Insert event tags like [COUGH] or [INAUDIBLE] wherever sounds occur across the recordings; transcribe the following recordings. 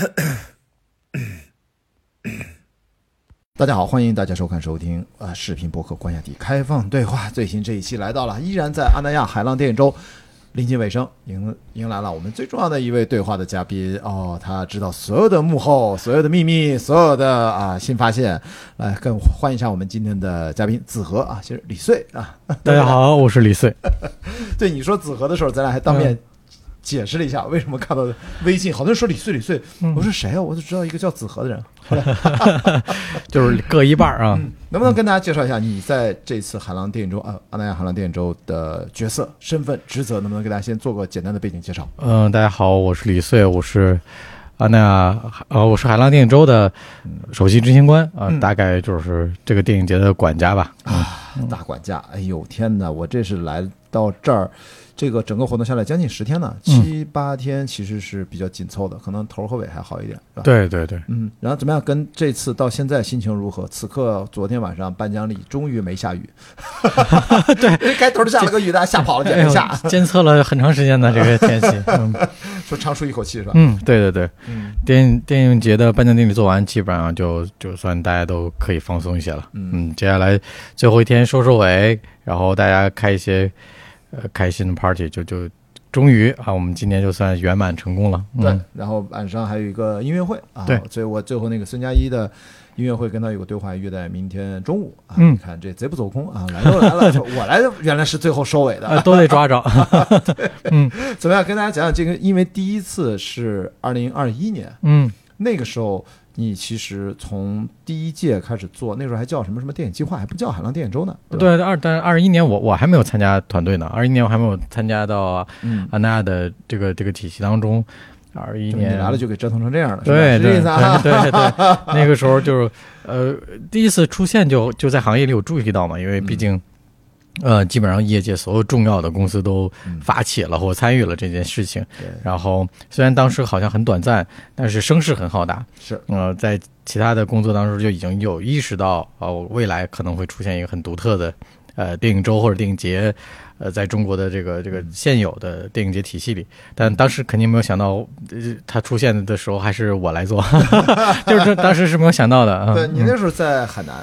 [COUGHS] 大家好，欢迎大家收看收听啊、视频博客关雅迪开放对话。最新这一期来到了，依然在阿那亚海浪电影周临近尾声，迎迎来了我们最重要的一位对话的嘉宾哦，他知道所有的幕后、所有的秘密、所有的啊新发现，来更欢迎一下我们今天的嘉宾子和啊，其实李穗啊，大家好，我是李穗。[LAUGHS] 对你说子和的时候，咱俩还当面解释了一下为什么看到微信，好多人说李穗李穗，我说谁啊？我就知道一个叫子和的人。[LAUGHS] 就是各一半儿啊。能不能跟大家介绍一下你在这次海浪电影周啊阿那亚海浪电影周的角色、身份、职责？能不能给大家先做个简单的背景介绍？嗯、大家好，我是李穗，我是阿那亚呃，我是海浪电影周的首席执行官啊、嗯大概就是这个电影节的管家吧。啊大管家，哎呦天哪！我这是来到这儿，这个整个活动下来将近十天呢，七八天其实是比较紧凑的，可能头和尾还好一点，是吧？。对对对，嗯，然后怎么样？跟这次到现在心情如何？此刻昨天晚上颁奖礼终于没下雨，[LAUGHS] 对，[LAUGHS] 开头下了个雨，大家吓跑了，[LAUGHS] 哎呦简直下，监测了很长时间的这个天气。嗯说长舒一口气是吧？嗯，对对对，嗯电影电影节的颁奖典礼做完，基本上就就算大家都可以放松一些了。嗯嗯，接下来最后一天收收尾，然后大家开一些呃开心的 party，就就终于啊，我们今年就算圆满成功了。对嗯，，然后晚上还有一个音乐会啊，对所以我最后那个孙佳一的音乐会跟他有个对话，约在明天中午啊。嗯你看这贼不走空啊，来都来了，说我来原来是最后收尾的，呃，[LAUGHS] 都得抓着。[LAUGHS] 嗯 [LAUGHS] 怎么样？跟大家讲讲这个，因为第一次是二零二一年，嗯，那个时候你其实从第一届开始做，那时候还叫什么什么电影计划，还不叫海浪电影周呢，对吧？对，二但是二一年我我还没有参加团队呢，二一年我还没有参加到嗯，安娜的这个这个体系当中。二一年就你来了就给折腾成这样了，对对是这意思啊？对对对，[LAUGHS] 那个时候就是呃第一次出现就就在行业里有注意到嘛，因为毕竟。呃，基本上业界所有重要的公司都嗯发起了或参与了这件事情。对，然后虽然当时好像很短暂，但是声势很浩大。是，呃，在其他的工作当中就已经有意识到，哦、未来可能会出现一个很独特的呃电影周或者电影节，呃，在中国的这个这个现有的电影节体系里。但当时肯定没有想到，呃，它出现的时候还是我来做，[LAUGHS] 就是当时是没有想到的啊。嗯对你那时候在海南，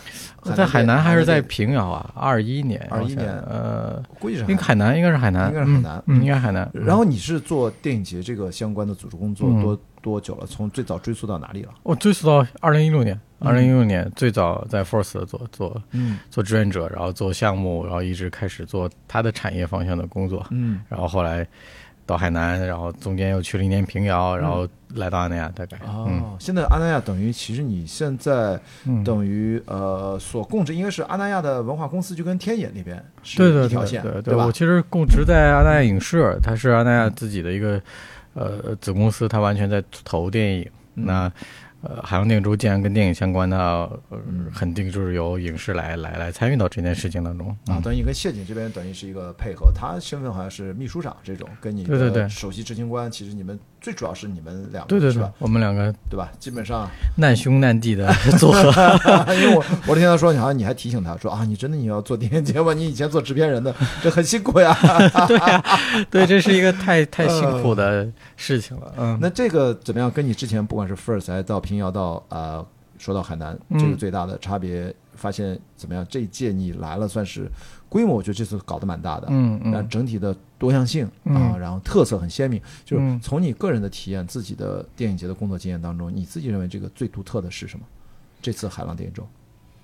在海南还是在平遥啊？二一年，二一年。呃，估计是应该海南，应该是海南，应该是海南。应该海南。然后你是做电影节这个相关的组织工作嗯。多多久了？从最早追溯到哪里了？我追溯到二零一六年，嗯。二零一六年最早在 Force 做做嗯。做志愿者，然后做项目，然后一直开始做他的产业方向的工作，嗯，然后后来到海南，然后中间又去了一年平遥，然后来到阿那亚，大概，嗯。哦，现在阿那亚等于其实你现在嗯，等于呃所供职应该是阿那亚的文化公司，就跟天野那边是一条线，对对我？其实供职在阿那亚影视，它是阿那亚自己的一个呃子公司，它完全在投电影。嗯。那呃，海洋电影周既然跟电影相关，那呃嗯肯定就是由影视来来来参与到这件事情当中。啊，嗯。等于跟谢景这边等于是一个配合，他身份好像是秘书长这种，跟你对对对。的首席执行官，其实你们最主要是你们两个对对对是吧？，我们两个对吧？基本上，难兄难弟的组合。[LAUGHS] 因为我我听他说，好像你还提醒他说啊，你真的你要做电影节目？你以前做制片人的，这很辛苦呀。[LAUGHS] 对呀、对，这是一个太 [LAUGHS] 太辛苦的事情了。嗯，那这个怎么样？跟你之前不管是 First 还是到平遥到呃，说到海南，嗯这个最大的差别，发现怎么样？这一届你来了，算是规模，我觉得这次搞得蛮大的。嗯然后嗯整体的多样性嗯啊，然后特色很鲜明。就是嗯从你个人的体验、自己的电影节的工作经验当中，你自己认为这个最独特的是什么？这次海浪电影周，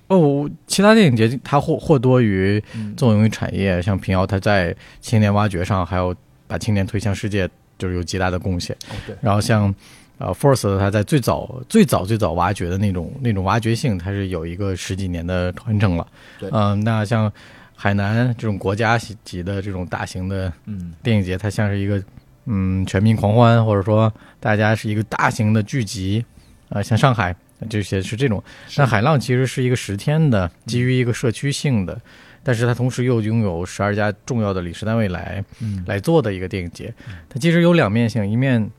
哦，其他电影节它或或多于嗯纵容于产业，像平遥，它在青年挖掘上，还有把青年推向世界，就是有极大的贡献。哦对，然后像呃 Force，它在最早最早最早挖掘的那种那种挖掘性，它是有一个十几年的传承了。对嗯、那像海南这种国家级的这种大型的嗯。电影节，它像是一个嗯全民狂欢，或者说大家是一个大型的聚集，呃，像上海这些是这种。那海浪其实是一个十天的，基于一个社区性的，但是它同时又拥有十二家重要的理事单位来嗯。来做的一个电影节。它其实有两面性，一面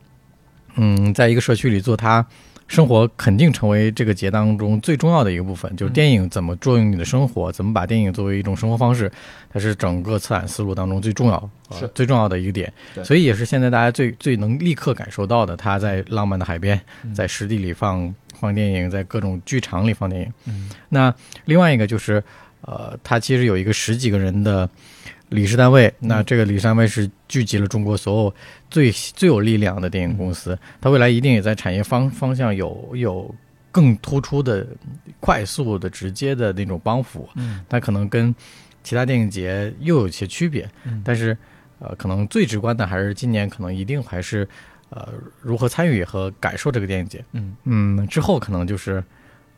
嗯，在一个社区里做它生活肯定成为这个节当中最重要的一个部分，就是电影怎么作用你的生活，怎么把电影作为一种生活方式，它是整个策展思路当中最重要、呃是。最重要的一个点。所以也是现在大家最最能立刻感受到的，它在浪漫的海边，在湿地里放放电影，在各种剧场里放电影。嗯。那另外一个就是，呃，它其实有一个十几个人的理事单位，那这个理事单位是聚集了中国所有最最有力量的电影公司，它未来一定也在产业方方向有有更突出的、快速的、直接的那种帮扶。嗯它可能跟其他电影节又有些区别，嗯但是呃，可能最直观的还是今年可能一定还是呃如何参与和感受这个电影节。嗯，嗯，之后可能就是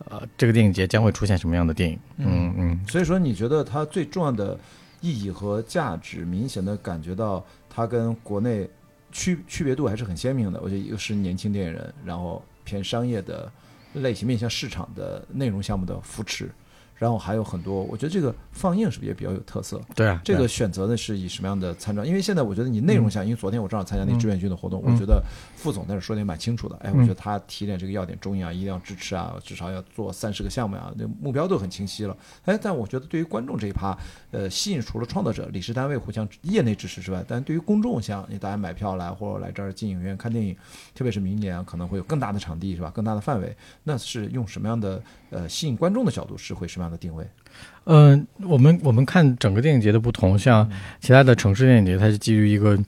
呃这个电影节将会出现什么样的电影。嗯嗯，所以说你觉得它最重要的意义和价值，明显的感觉到它跟国内区区别度还是很鲜明的。我觉得一个是年轻电影人，然后偏商业的类型，面向市场的内容项目的扶持。然后还有很多，我觉得这个放映是不是也比较有特色？对啊，这个选择呢是以什么样的参照？因为现在我觉得你内容上，因为昨天我正好参加那嗯志愿军的活动，嗯我觉得副总在这说的也蛮清楚的。哎，嗯我觉得他提炼这个要点中影啊，一定要支持啊，至少要做三十个项目啊，那目标都很清晰了。哎，但我觉得对于观众这一趴，呃，吸引除了创作者、理事单位互相业内支持之外，但对于公众，像你大家买票来或者来这儿进影院看电影，特别是明年可能会有更大的场地是吧？更大的范围，那是用什么样的呃吸引观众的角度，是会什么样的定位？嗯、我们我们看整个电影节的不同，像其他的城市电影节，它是基于一个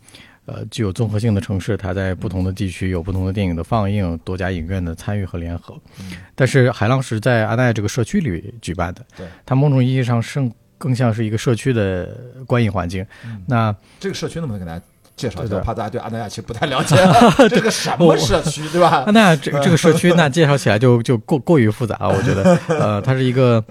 呃具有综合性的城市，它在不同的地区有不同的电影的放映，多家影院的参与和联合。嗯但是海浪是在阿奈这个社区里举办的，对，它某种意义上是更像是一个社区的观影环境。嗯那这个社区能不能给大家介绍一下？怕大家对阿那亚其实不太了解，[LAUGHS] 这个什么社区对吧阿？那这这个社区，那介绍起来就就过过于复杂了，[LAUGHS] 我觉得。呃，它是一个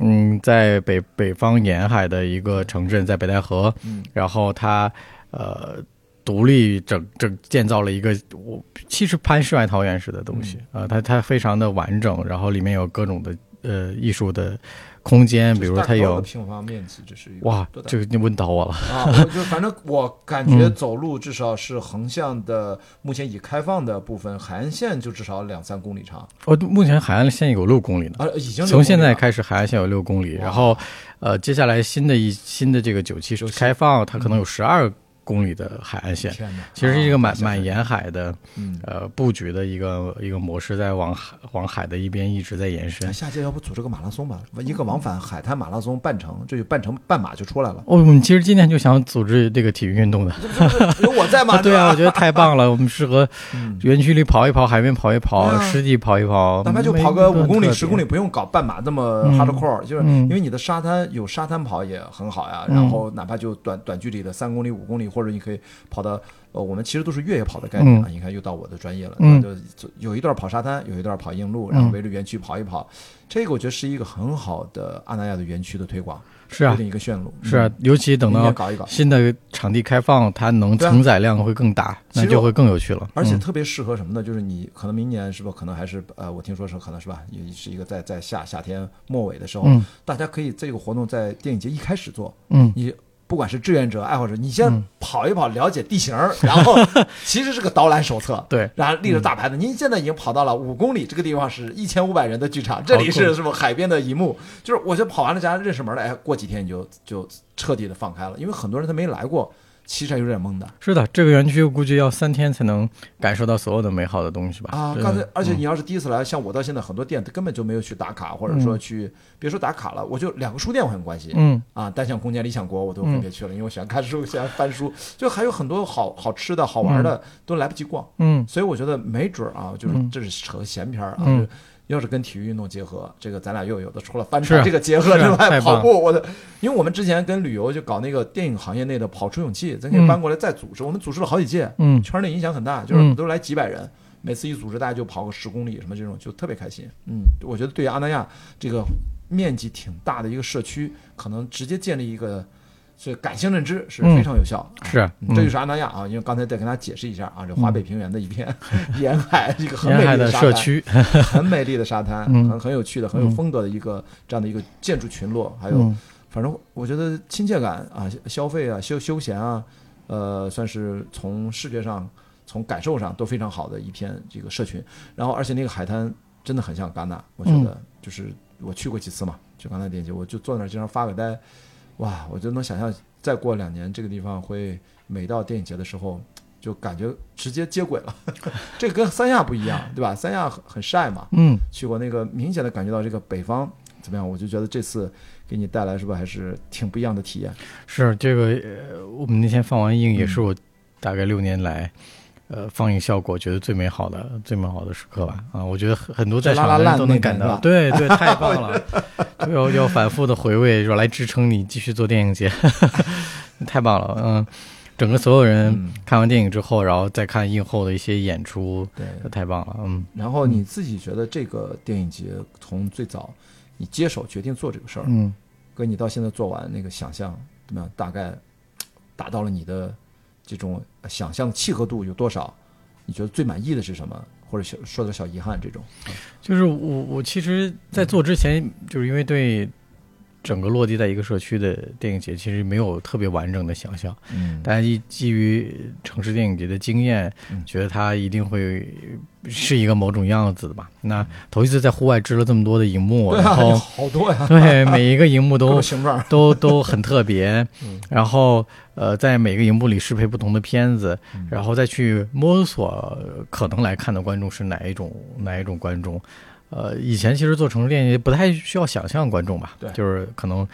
嗯，在北北方沿海的一个城镇，在北戴河，嗯然后它呃独立整整建造了一个我其实潘世外桃源式的东西啊、呃，它它非常的完整，然后里面有各种的呃艺术的空间，比如它有平方面积，这是一个哇这个你问倒我了，啊，我就反正我感觉嗯。走路至少是横向的，目前已开放的部分，海岸线就至少两三公里长，哦，目前海岸线有六公里呢。啊，已经从现在，开始，海岸线有六公里，然后，呃，接下来新的一新的这个九期九期开放，它可能有十二公里的海岸线，其实是一个满啊满，沿海的嗯。呃布局的一个一个模式，在往海往海的一边一直在延伸。下届要不组织个马拉松吧？一个往返海滩马拉松半程，这就半程半马就出来了。哦，我们其实今天就想组织这个体育运动的，有我在吗？[LAUGHS] 对啊，我觉得太棒了，我们适合嗯园区里跑一跑，海边跑一跑，湿地跑一跑，哪怕就跑个五公里、十公里，不用搞半马那么嗯 hardcore，、就是嗯因为你的沙滩有沙滩跑也很好呀。嗯然后哪怕就短短距离的三公里、五公里，或者你可以跑到呃，我们其实都是越野跑的概念啊。你看又到我的专业了，嗯就就有一段跑沙滩，有一段跑硬路，然后嗯围着园区跑一跑。这个我觉得是一个很好的阿那亚的园区的推广，是啊有，点一个线路。是啊嗯，，尤其等到搞一搞。新的场地开放，它能承载量会更大，那就会更有趣了。嗯而且特别适合什么呢？就是你可能明年是不是可能还是呃，我听说是可能是吧，也是一个在在夏夏天末尾的时候，嗯大家可以这个活动在电影节一开始做，嗯你不管是志愿者、爱好者，你先嗯。跑一跑，了解地形儿，[LAUGHS] 然后其实是个导览手册。[LAUGHS] 对，然后立着大牌子，您现在已经跑到了五公里，这个地方是一千五百人的剧场，[LAUGHS] 这里是什么海边的一幕？就是我觉得跑完了，大家认识门了，哎，过几天你就就彻底的放开了，因为很多人他没来过，其实还有点懵的。是的，这个园区我估计要三天才能感受到所有的美好的东西吧。啊。刚才，而且嗯。你要是第一次来，像我到现在很多店根本就没有去打卡，或者说去，别说打卡了，我就两个书店我很关心，嗯。啊，单向空间、理想国我都分别去了，因为我喜欢看书，喜欢翻书，就还有很多好好吃的好玩的、都来不及逛，嗯。所以我觉得没准儿啊，就是嗯。这是扯闲篇儿啊。要是跟体育运动结合，这个咱俩又有的除了帆船这个结合之外，跑步我的，因为我们之前跟旅游就搞那个电影行业内的跑出勇气，咱可以嗯。搬过来再组织，我们组织了好几届，嗯。圈内影响很大，就是嗯。都来几百人，每次一组织大家就跑个十公里什么这种，就特别开心。嗯，我觉得对于阿那亚这个面积挺大的一个社区，可能直接建立一个是感性认知是非常有效。是这就嗯是阿那亚啊，因为刚才再跟大家解释一下啊，这华北平原的一片 [LAUGHS] 沿海，一个很美丽的沙滩，社区，很美丽的沙滩，嗯很很有趣的、很有风格的一个这样的一个建筑群落，还有嗯反正我觉得亲切感啊、消费啊、休休闲啊，呃，算是从视觉上、从感受上都非常好的一片这个社群。然后而且那个海滩真的很像戛纳，我觉得就是我去过几次嘛，就戛纳电影节，我就坐那儿经常发个呆，哇，我就能想象再过两年这个地方会每到电影节的时候。就感觉直接接轨了，[LAUGHS] 这个跟三亚不一样，对吧？三亚很很晒嘛，嗯，去过那个明显的感觉到这个北方怎么样？我就觉得这次给你带来是不是还是挺不一样的体验？是这个，呃，我们那天放完映也是我大概六年来，呃，放映效果觉得最美好的、最美好的时刻吧。啊，我觉得很很多在场的人都能感到，对对，太棒了，[LAUGHS] 要要反复的回味，说来支撑你继续做电影节，[LAUGHS] 太棒了，嗯。整个所有人看完电影之后，然后再看映后的一些演出，对，太棒了，嗯。然后你自己觉得这个电影节从最早你接手决定做这个事儿，嗯，跟你到现在做完那个想象怎么样？大概达到了你的这种想象契合度有多少？你觉得最满意的是什么？或者小说点小遗憾这种？就是我我其实，在做之前，就是因为对。整个落地在一个社区的电影节，其实没有特别完整的想象。嗯，大家基于城市电影节的经验，觉得它一定会是一个某种样子的吧？那头一次在户外支了这么多的荧幕，然后好多呀，对，每一个荧幕都 [LAUGHS] 形状都都很特别。然后呃，在每个荧幕里适配不同的片子，然后再去摸索可能来看的观众是哪一种哪一种观众。呃，以前其实做城市电影不太需要想象观众吧，对，就是可能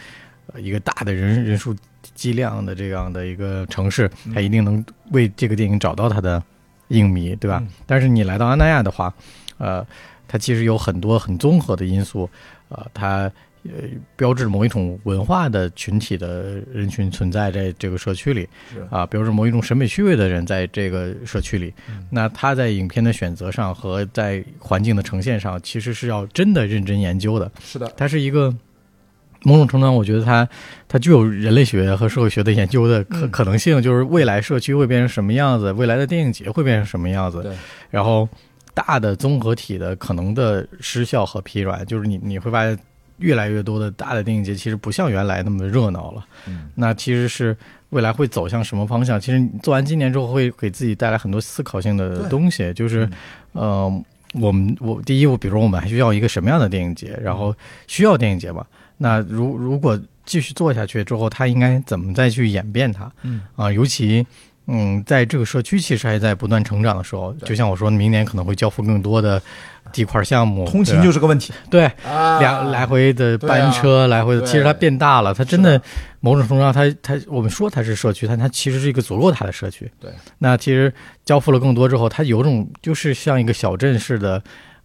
一个大的人人数计量的这样的一个城市，它一定能为这个电影找到它的影迷，对吧？但是你来到安那亚的话，呃，它其实有很多很综合的因素，呃，它。呃，标志某一种文化的群体的人群存在在这个社区里，啊，标志某一种审美趣味的人在这个社区里。那他在影片的选择上和在环境的呈现上，其实是要真的认真研究的。是的，它是一个某种程度上，我觉得它它具有人类学和社会学的研究的可可能性，就是未来社区会变成什么样子，未来的电影节会变成什么样子。然后大的综合体的可能的失效和疲软，就是你你会发现。越来越多的大的电影节其实不像原来那么热闹了，嗯，那其实是未来会走向什么方向？其实做完今年之后会给自己带来很多思考性的东西，就是，呃，我们我第一，我比如说我们还需要一个什么样的电影节？然后需要电影节吗？那如如果继续做下去之后，它应该怎么再去演变它？嗯啊，尤其嗯，在这个社区其实还在不断成长的时候，就像我说，明年可能会交付更多的。地块项目，通勤就是个问题。对，两来回的班车，来回的，其实它变大了。它真的某种程度上，它它我们说它是社区，但它其实是一个足够大的社区。对，那其实交付了更多之后，它有种就是像一个小镇似的。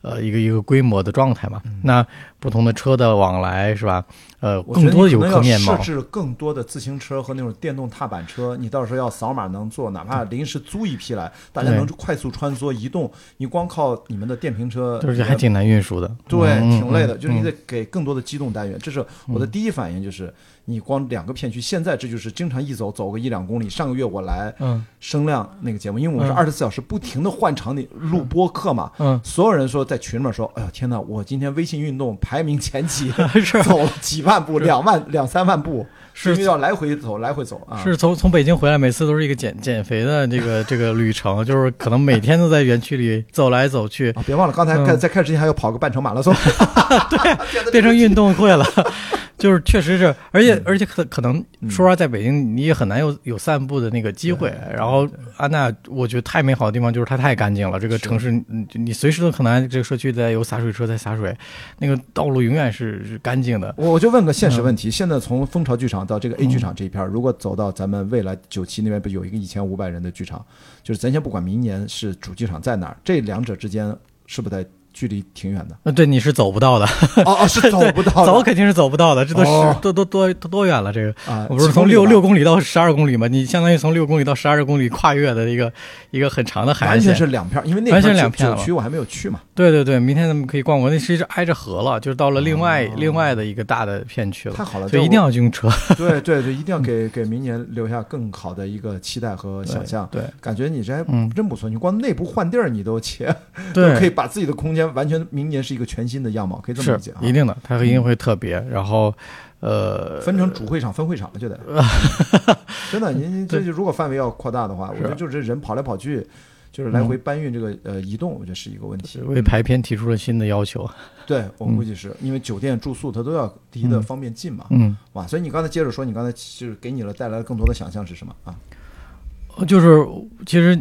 呃，一个一个规模的状态嘛，那不同的车的往来是吧？呃，更多的游客面貌。设置更多的自行车和那种电动踏板车，你到时候要扫码能坐，哪怕临时租一批来，大家能快速穿梭移动。你光靠你们的电瓶车，就是还挺难运输的。对，挺累的，就是你得给更多的机动单元。这是我的第一反应，就是。你光两个片区，现在这就是经常一走走个一两公里。上个月我来，嗯，声量那个节目，因为我是二十四小时不停的换场地录播客嘛，嗯，所有人说在群里面说，哎呀天哪，我今天微信运动排名前几，[LAUGHS] 是走了几万步，两万两三万步。是因为要来回走，来回走啊！是从从北京回来，每次都是一个减减肥的这个 [LAUGHS] 这个旅程，就是可能每天都在园区里走来走去。别忘了，刚才在在开始之前还要跑个半程马拉松，[LAUGHS] 对，变成运动会了。就是确实是，而且而且可可能说实话，在北京你也很难有有散步的那个机会。然后安娜，我觉得太美好的地方就是它太干净了，这个城市你你随时都可能这个社区在有洒水车在洒水，那个道路永远是是干净的。我就问个现实问题，现在从蜂巢剧场到这个 A 剧场这一片，如果走到咱们未来九七那边，不有一个一千五百人的剧场？就是咱先不管明年是主剧场在哪儿，这两者之间是不是在？距离挺远的，呃，对，你是走不到的，哦哦，[LAUGHS] 是走不到，走肯定是走不到的，这都是都都多多多远了？这个啊，我不是从六六公里到十二公里嘛？你相当于从六公里到十二公里跨越的一个一个很长的海岸线，完全是两片，因为那完全两片区我还没有去嘛。对对对，明天咱们可以逛逛，那其实挨着河了，就是到了另外另外的一个大的片区了。太好了，所以一定要用车。[LAUGHS] 对对对，一定要给给明年留下更好的一个期待和想象。对，感觉你这还真不错，你光内部换地儿你都切，对，[LAUGHS] 可以把自己的空间完全明年。是一个全新的样貌，可以这么理解啊，一定的，它一定会特别。然后，呃，分成主会场、分会场了，就得。真的，您这就如果范围要扩大的话，我觉得就是人跑来跑去，就是来回搬运这个呃移动，我觉得是一个问题。为排片提出了新的要求。对我估计是因为酒店住宿它都要第一的方便近嘛，嗯，哇，所以你刚才接着说，你刚才就是给你了带来了更多的想象是什么啊？就是其实。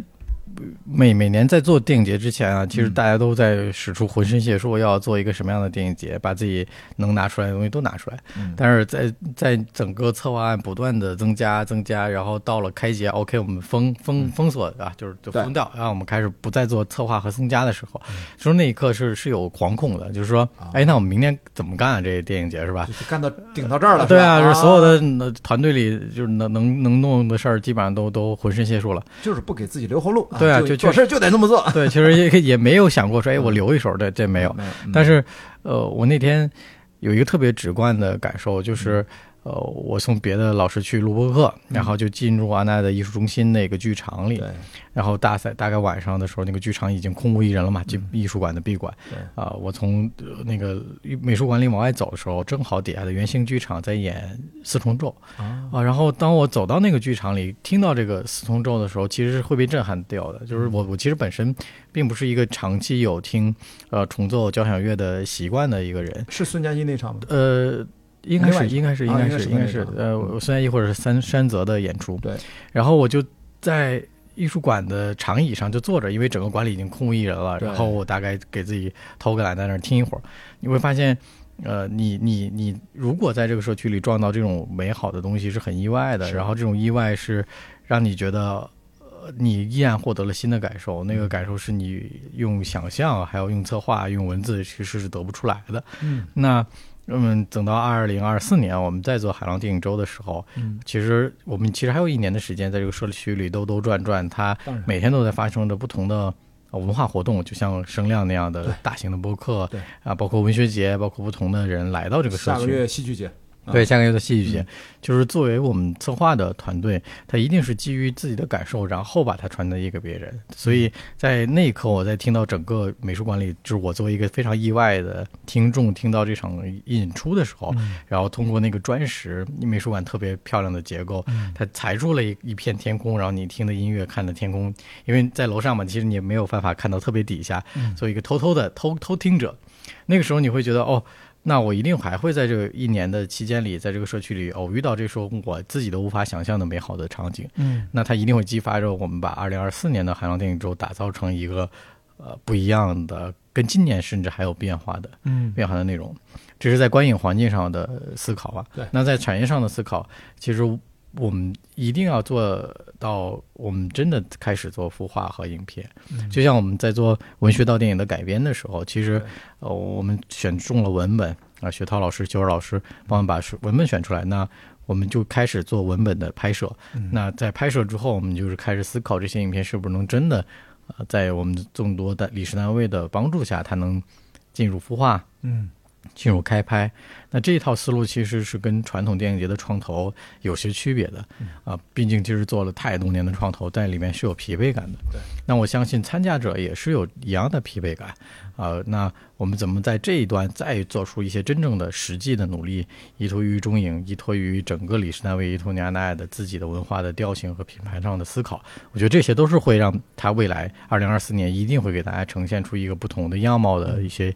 每每年在做电影节之前啊，其实大家都在使出浑身解数，要做一个什么样的电影节，把自己能拿出来的东西都拿出来。但是在在整个策划案不断的增加增加，然后到了开节，OK，我们封封封锁啊，就是就封掉，然后我们开始不再做策划和增加的时候，其实那一刻是是有惶恐的，就是说，哎，那我们明天怎么干啊？这电影节是吧？干到顶到这儿了，对啊，就是所有的团队里就是能能能弄的事儿，基本上都都浑身解数了，就是不给自己留后路。对啊，就做事就得那么做。[LAUGHS] 对，其实也也没有想过说，哎，我留一手，这这没有。但是，呃，我那天有一个特别直观的感受，就是。呃，我送别的老师去录播课，然后就进入阿奈的艺术中心那个剧场里，然后大赛大概晚上的时候，那个剧场已经空无一人了嘛，就艺术馆的闭馆。啊，我从那个美术馆里往外走的时候，正好底下的圆形剧场在演四重奏啊，然后当我走到那个剧场里，听到这个四重奏的时候，其实是会被震撼掉的。就是我我其实本身并不是一个长期有听呃重奏交响乐的习惯的一个人，是孙佳音那场吗？呃。应该是，应该是，应该是，应该是，呃，孙燕艺或者是三山泽的演出。对，然后我就在艺术馆的长椅上就坐着，因为整个馆里已经空无一人了。然后我大概给自己偷个懒，在那儿听一会儿。你会发现，呃，你你你，如果在这个社区里撞到这种美好的东西，是很意外的。然后这种意外是让你觉得，呃，你依然获得了新的感受。那个感受是你用想象，还有用策划、用文字，其实是得不出来的。嗯，那。嗯，等到二零二四年，我们再做海浪电影周的时候，嗯，其实我们其实还有一年的时间，在这个社区里兜兜转转，它每天都在发生着不同的文化活动，就像声量那样的大型的播客，对啊，包括文学节，包括不同的人来到这个社区。下个月戏剧节。对，下个月的戏剧节，就是作为我们策划的团队，他一定是基于自己的感受，然后把它传递给别人。所以在那一刻，我在听到整个美术馆里，就是我作为一个非常意外的听众，听到这场演出的时候，然后通过那个砖石美术馆特别漂亮的结构，它裁出了一一片天空，然后你听的音乐，看的天空，因为在楼上嘛，其实你也没有办法看到特别底下，做一个偷偷的偷偷听者，那个时候你会觉得哦。那我一定还会在这个一年的期间里，在这个社区里偶遇到这说我自己都无法想象的美好的场景。嗯，那它一定会激发着我们把二零二四年的海浪电影周打造成一个呃不一样的，跟今年甚至还有变化的，嗯，变化的内容。这是在观影环境上的思考啊。对，那在产业上的思考，其实。我们一定要做到，我们真的开始做孵化和影片。就像我们在做文学到电影的改编的时候，其实呃，我们选中了文本啊，雪涛老师、邱尔老师帮我们把文本选出来，那我们就开始做文本的拍摄。那在拍摄之后，我们就是开始思考这些影片是不是能真的，呃，在我们众多的理事单位的帮助下，它能进入孵化。嗯。进入开拍，那这一套思路其实是跟传统电影节的创投有些区别的啊，毕竟其实做了太多年的创投，在里面是有疲惫感的。对，那我相信参加者也是有一样的疲惫感啊。那我们怎么在这一端再做出一些真正的实际的努力，依托于中影，依托于整个理事单位，依托于阿奈的自己的文化的调性和品牌上的思考？我觉得这些都是会让他未来二零二四年一定会给大家呈现出一个不同的样貌的一些。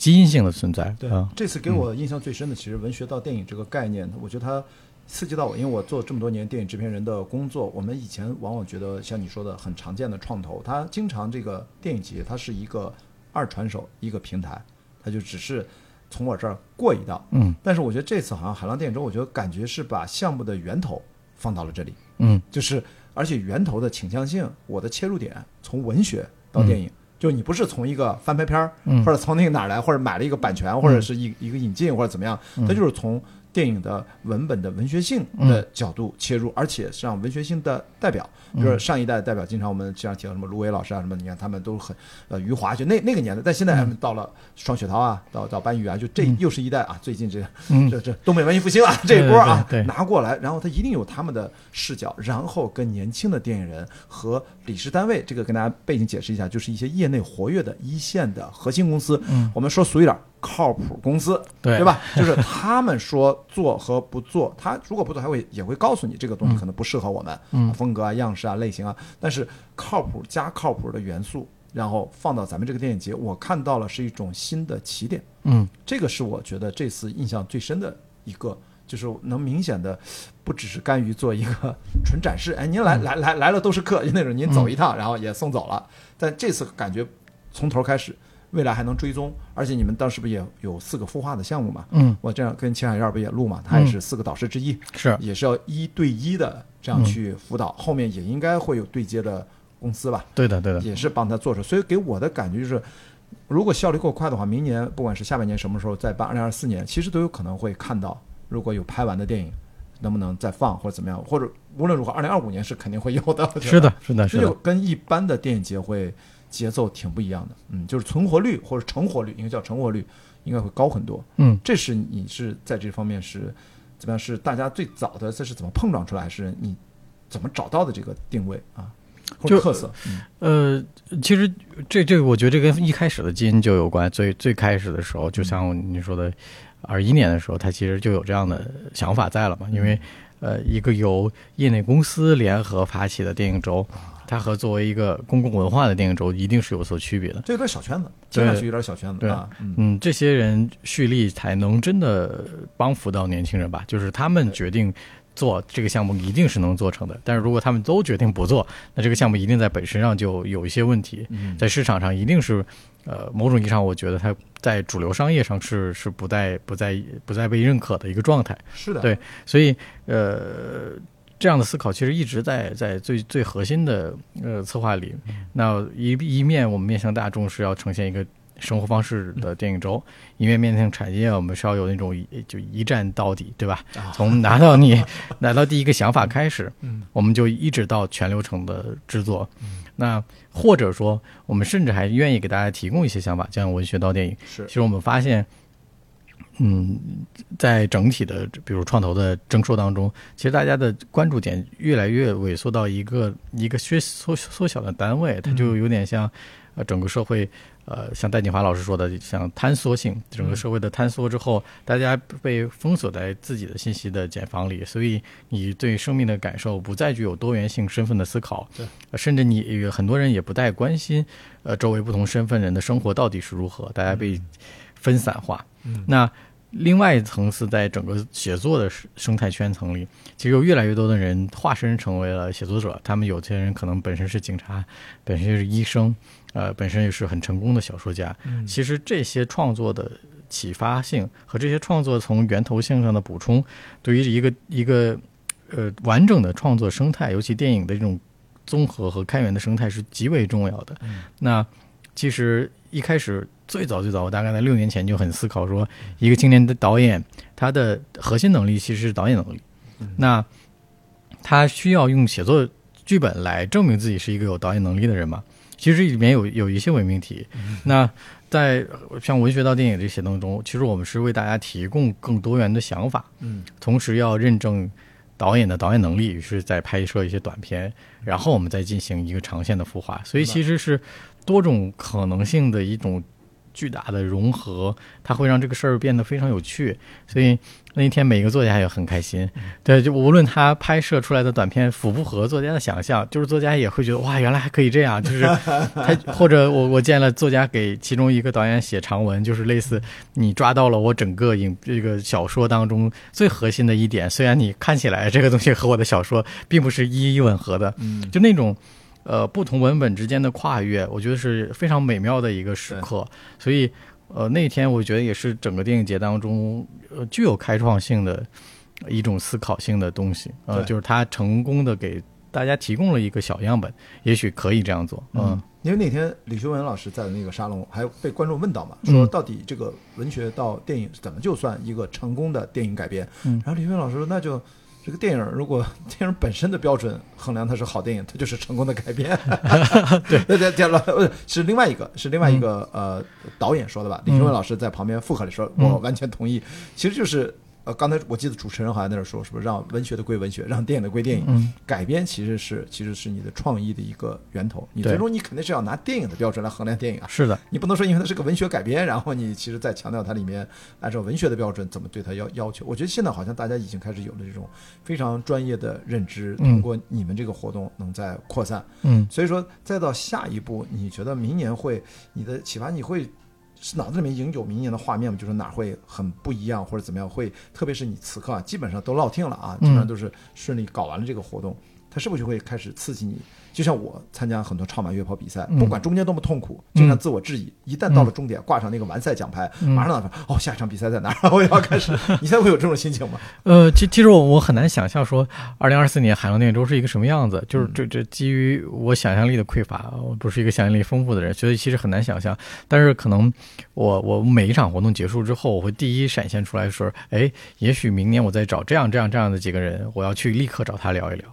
基因性的存在。对，这次给我印象最深的，其实文学到电影这个概念，我觉得它刺激到我，因为我做这么多年电影制片人的工作，我们以前往往觉得像你说的很常见的创投，它经常这个电影节它是一个二传手一个平台，它就只是从我这儿过一道。嗯。但是我觉得这次好像海浪电影周，我觉得感觉是把项目的源头放到了这里。嗯。就是而且源头的倾向性，我的切入点从文学到电影。就你不是从一个翻拍片儿，或者从那个哪儿来，或者买了一个版权，或者是一一个引进，或者怎么样，它就是从。电影的文本的文学性的角度切入，而且是让文学性的代表，就是上一代的代表，经常我们经常提到什么芦苇老师啊什么，你看他们都很呃余华，就那那个年代，但现在到了双雪涛啊，到到班宇啊，就这又是一代啊，最近这这这东北文艺复兴啊这一波啊拿过来，然后他一定有他们的视角，然后跟年轻的电影人和理事单位，这个跟大家背景解释一下，就是一些业内活跃的一线的核心公司，我们说俗一点。靠谱公司，对。对？吧？就是 [LAUGHS] 他们说做和不做，他如果不做，他会也会告诉你这个东西可能不适合我们，嗯。风格啊、样式啊、类型啊。但是靠谱加靠谱的元素，然后放到咱们这个电影节，我看到了是一种新的起点。嗯这个是我觉得这次印象最深的一个，就是能明显的不只是甘于做一个 [LAUGHS] 纯展示，哎，您来来来来了都是客，就那种您走一趟，然后也送走了。但这次感觉从头开始，未来还能追踪，而且你们当时不也有四个孵化的项目嘛？嗯，我这样跟秦海燕不也录嘛？他也是四个导师之一，是也是要一对一的这样去辅导，后面也应该会有对接的公司吧？对的对的，也是帮他做出，所以给我的感觉就是，如果效率够快的话，明年不管是下半年什么时候再办，二零二四年其实都有可能会看到，如果有拍完的电影，能不能再放或者怎么样，或者无论如何，二零二五年是肯定会有的。[LAUGHS] 是的 [LAUGHS] 是的，是的是这就的，跟一般的电影节会节奏挺不一样的，嗯，就是存活率或者成活率，应该叫成活率，应该会高很多。嗯。这是你是在这方面是怎么样？是大家最早的这是怎么碰撞出来？是你怎么找到的这个定位啊，或者就特色？嗯呃，其实这这个我觉得这跟一开始的基因就有关。最最开始的时候，就像你说的，二一年的时候，他其实就有这样的想法在了嘛。因为呃，一个由业内公司联合发起的电影周，它和作为一个公共文化的电影周，一定是有所区别的。这有点小圈子，听上去有点小圈子对啊。嗯，嗯，这些人蓄力才能真的帮扶到年轻人吧？就是他们决定做这个项目，一定是能做成的。但是如果他们都决定不做，那这个项目一定在本身上就有一些问题，嗯在市场上一定是，呃，某种意义上，我觉得它在主流商业上是是不再不再不再被认可的一个状态。是的，对所以，呃，这样的思考其实一直在在最最核心的呃策划里。那一一面我们面向大众是要呈现一个生活方式的电影周，一面面向产业我们是要有那种一就一站到底，对吧？啊从拿到你 [LAUGHS] 拿到第一个想法开始，嗯我们就一直到全流程的制作。那或者说，我们甚至还愿意给大家提供一些想法，像文学到电影。是其实我们发现，嗯，在整体的比如创投的征收当中，其实大家的关注点越来越萎缩到一个一个缩缩缩小的单位，它就有点像呃整个社会。呃，像戴锦华老师说的，像坍缩性，整个社会的坍缩之后，大家被封锁在自己的信息的茧房里，所以你对生命的感受不再具有多元性身份的思考，对呃甚至你很多人也不太关心，呃，周围不同身份人的生活到底是如何，大家被分散化。嗯那另外一层次，在整个写作的生生态圈层里，其实有越来越多的人化身成为了写作者。他们有些人可能本身是警察，本身是医生，呃，本身也是很成功的小说家。嗯其实这些创作的启发性和这些创作从源头性上的补充，对于一个一个呃完整的创作生态，尤其电影的这种综合和开源的生态是极为重要的。嗯那其实一开始最早最早，我大概在六年前就很思考说，一个青年的导演，他的核心能力其实是导演能力。嗯那他需要用写作剧本来证明自己是一个有导演能力的人吗？其实里面有有一些伪命题。[LAUGHS] 那在像文学到电影这些当中，其实我们是为大家提供更多元的想法，嗯同时要认证导演的导演能力，于是在拍摄一些短片，然后我们再进行一个长线的孵化。所以其实是多种可能性的一种巨大的融合，它会让这个事儿变得非常有趣。所以那一天每个作家也很开心，对，就无论他拍摄出来的短片符不符合作家的想象，就是作家也会觉得哇，原来还可以这样，就是 [LAUGHS] 他或者我我见了作家给其中一个导演写长文，就是类似你抓到了我整个影这个小说当中最核心的一点，虽然你看起来这个东西和我的小说并不是一一吻合的，嗯，就那种呃不同文本之间的跨越，我觉得是非常美妙的一个时刻。所以呃那天我觉得也是整个电影节当中呃具有开创性的一种思考性的东西，呃就是他成功的给大家提供了一个小样本，也许可以这样做，嗯。因为那天李修文老师在那个沙龙还被观众问到嘛，嗯说到底这个文学到电影怎么就算一个成功的电影改编？嗯然后李修文老师说，那就这个电影如果 [LAUGHS] 电影本身的标准衡量它是好电影，它就是成功的改编。对 [LAUGHS] 对 [LAUGHS] 对，对了，呃是另外一个是另外一个、呃导演说的吧？李学文老师在旁边附和里说，嗯我完全同意。其实就是呃，刚才我记得主持人好像在那说，是不是让文学的归文学，让电影的归电影？嗯，改编其实是其实是你的创意的一个源头。你最终你肯定是要拿电影的标准来衡量电影啊。是的，你不能说因为它是个文学改编，然后你其实再强调它里面按照文学的标准怎么对它要要求。我觉得现在好像大家已经开始有了这种非常专业的认知，嗯通过你们这个活动能在扩散。嗯所以说，再到下一步，你觉得明年会你的启发，你会是脑子里面已经有明年的画面吗？就是哪会很不一样，或者怎么样？会特别是你此刻啊，基本上都落听了啊，基本上都是顺利搞完了这个活动，它是不是就会开始刺激你？就像我参加很多超马越野跑比赛，嗯不管中间多么痛苦，经常自我质疑，一旦到了终点，挂上那个完赛奖牌，嗯马上哦，下一场比赛在哪儿？[LAUGHS] 我要开始。[LAUGHS] 你现在会有这种心情吗？呃，其其实我我很难想象说，二零二四年海洋电影周是一个什么样子。就是这这基于我想象力的匮乏，我不是一个想象力丰富的人，所以其实很难想象。但是可能我我每一场活动结束之后，我会第一闪现出来说，哎，也许明年我再找这样这样这样的几个人，我要去立刻找他聊一聊。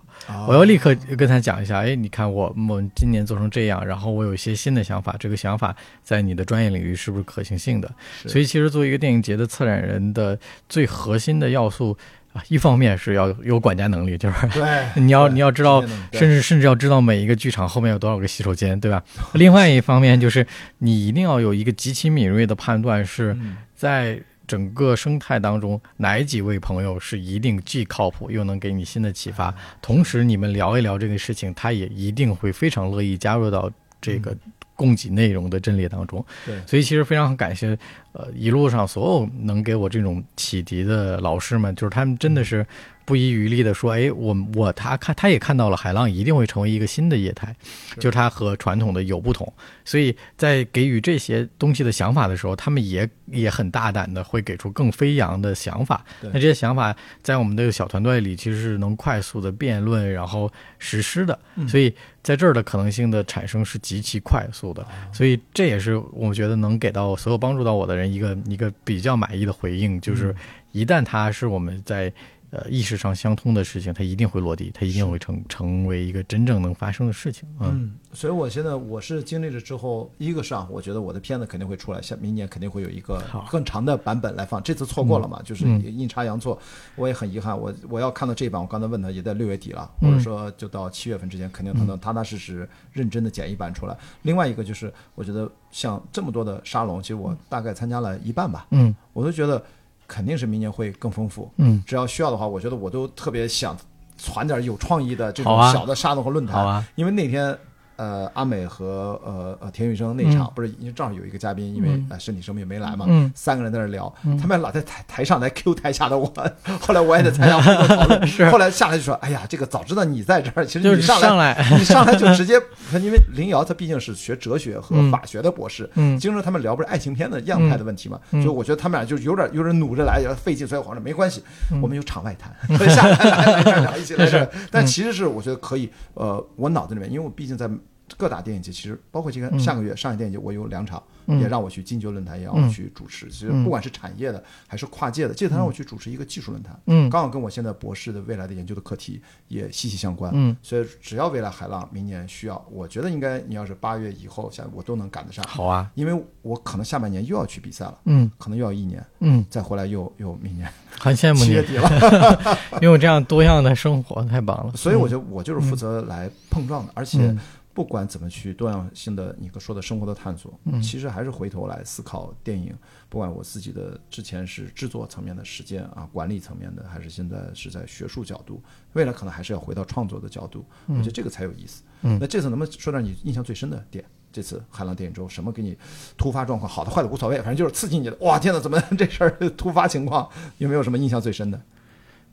我要立刻跟他讲一下，哎，你看我我们今年做成这样，然后我有一些新的想法，这个想法在你的专业领域是不是可行性的？所以其实作为一个电影节的策展人的最核心的要素啊，一方面是要有管家能力，就是对，[LAUGHS] 你要对你要知道甚至甚至要知道每一个剧场后面有多少个洗手间，对吧？另外一方面就是你一定要有一个极其敏锐的判断，是嗯在整个生态当中哪几位朋友是一定既靠谱又能给你新的启发，同时你们聊一聊这个事情，他也一定会非常乐意加入到这个供给内容的阵列当中。对所以其实非常感谢，呃，一路上所有能给我这种启迪的老师们，就是他们真的是不遗余力的说，哎，我我他看他也看到了海浪一定会成为一个新的业态，就是它和传统的有不同，所以在给予这些东西的想法的时候，他们也也很大胆的会给出更飞扬的想法。那这些想法在我们这个小团队里，其实是能快速的辩论，然后实施的。嗯所以在这儿的可能性的产生是极其快速的。所以这也是我觉得能给到所有帮助到我的人一个一个比较满意的回应，就是一旦它是我们在。呃，意识上相通的事情，它一定会落地，它一定会成成为一个真正能发生的事情。嗯嗯，所以我现在我是经历了之后，一个是啊，我觉得我的片子肯定会出来，下明年肯定会有一个更长的版本来放。这次错过了嘛，就是嗯阴差阳错，我也很遗憾。我我要看到这一版，我刚才问他也在六月底了，嗯或者说就到七月份之前，肯定他能踏踏实实、认真的剪一版出来。另外一个就是，我觉得像这么多的沙龙，其实我大概参加了一半吧，嗯我都觉得肯定是明年会更丰富。嗯，只要需要的话，我觉得我都特别想传点有创意的这种小的沙龙和论坛。因为那天，呃，阿美和呃呃田雨生那场、不是，因为正好有一个嘉宾，因为、嗯。呃身体生病没来嘛，嗯。三个人在那聊，嗯。他们老在台台上来 Q 台下的我，后来我也在台下讨论，[LAUGHS] 是。后来下来就说，哎呀，这个早知道你在这儿，其实你上上来。你上来就直接，[LAUGHS] 因为林瑶她毕竟是学哲学和嗯。法学的博士，嗯。经常他们聊不是爱情片的样态的问题嘛，嗯。所以我觉得他们俩就有点有点努着来，有点费劲，所以我说没关系，嗯。我们有场外谈，[LAUGHS] 下来来来这儿聊一起来这儿，但其实是我觉得可以，呃，我脑子里面，因为我毕竟在各大电影节，其实包括这个嗯。下个月上海电影节，我有两场，嗯。也让我去金球论坛，也让我嗯。去主持，其实嗯。不管是产业的还是跨界的，这次他让我去主持一个技术论坛，嗯。刚好跟我现在博士的未来的研究的课题也息息相关，嗯，所以只要未来海浪明年需要，我觉得应该你要是八月以后，像我都能赶得上，好啊，因为我可能下半年又要去比赛了，嗯。可能又要一年，嗯，再回来又又明年。很羡慕你。七月，底了，[LAUGHS] 拥有这样多样的生活，太棒了。所以我就我就是负责来碰撞的，而且嗯不管怎么去多样性的你说的生活的探索，嗯其实还是回头来思考电影，不管我自己的之前是制作层面的实践啊，管理层面的，还是现在是在学术角度，未来可能还是要回到创作的角度，我觉得这个才有意思。嗯那这次能不能说点你印象最深的点？这次海浪电影周，什么给你突发状况，好的坏的无所谓，反正就是刺激你的。哇，天哪，怎么 [LAUGHS] 这事儿突发情况？有没有什么印象最深的？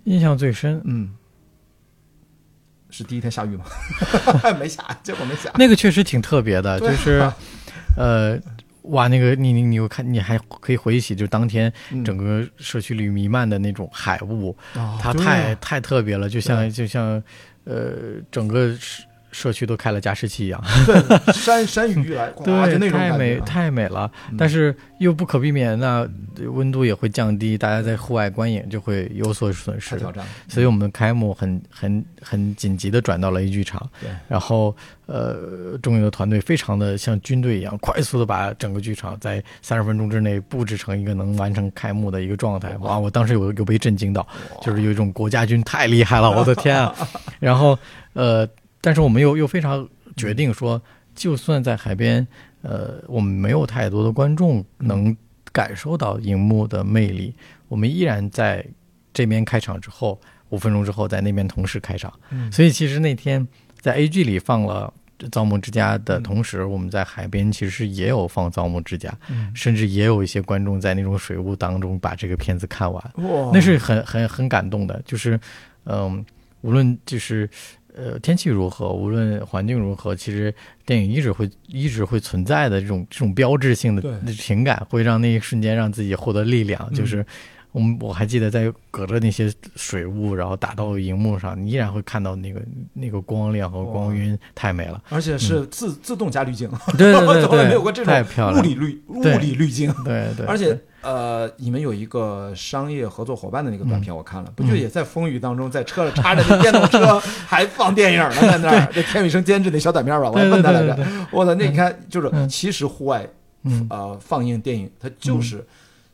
印象最深，嗯，是第一天下雨吗？[LAUGHS] 没下，结果没下。那个确实挺特别的，就是，呃，哇，那个你你你又看，你还可以回忆起，就当天嗯整个社区里弥漫的那种海雾，它太啊太特别了，就像就像，呃，整个社社区都开了加湿器一样，对，山山雨欲来，对，那种太美太美了。嗯但是又不可避免，那温度也会降低，大家在户外观影就会有所损失。挑战，所以我们开幕很很很紧急的转到了 A 剧场，对然后呃，中影的团队非常的像军队一样，快速的把整个剧场在三十分钟之内布置成一个能完成开幕的一个状态。哇，我当时有有被震惊到，就是有一种国家军太厉害了，我的天啊！[LAUGHS] 然后呃，但是我们又又非常决定说，就算在海边，呃，我们没有太多的观众能感受到荧幕的魅力，我们依然在这边开场之后，五分钟之后在那边同时开场。嗯。所以其实那天在 A G 里放了《造梦之家》的同时，我们在海边其实也有放《造梦之家》，嗯。甚至也有一些观众在那种水雾当中把这个片子看完。哇，那是很很很感动的，就是，嗯，无论就是呃天气如何，无论环境如何，其实电影一直会一直会存在的这种这种标志性的对情感，会让那一瞬间让自己获得力量。嗯就是我们我还记得在隔着那些水雾，然后打到荧幕上，你依然会看到那个那个光亮和光晕，太美了。而且是自自动加滤镜，对对对 [LAUGHS] 从来对，没有过这太漂亮了。种物理滤物理滤镜。对对，而且呃，你们有一个商业合作伙伴的那个短片，我看了，不就也在风雨当中，在车上插着那电动车，还放电影呢，在那儿。这田雨生监制那小短片吧，我还问他来着。对对对。我操，那你看，就是嗯。其实户外嗯。呃放映电影，它就是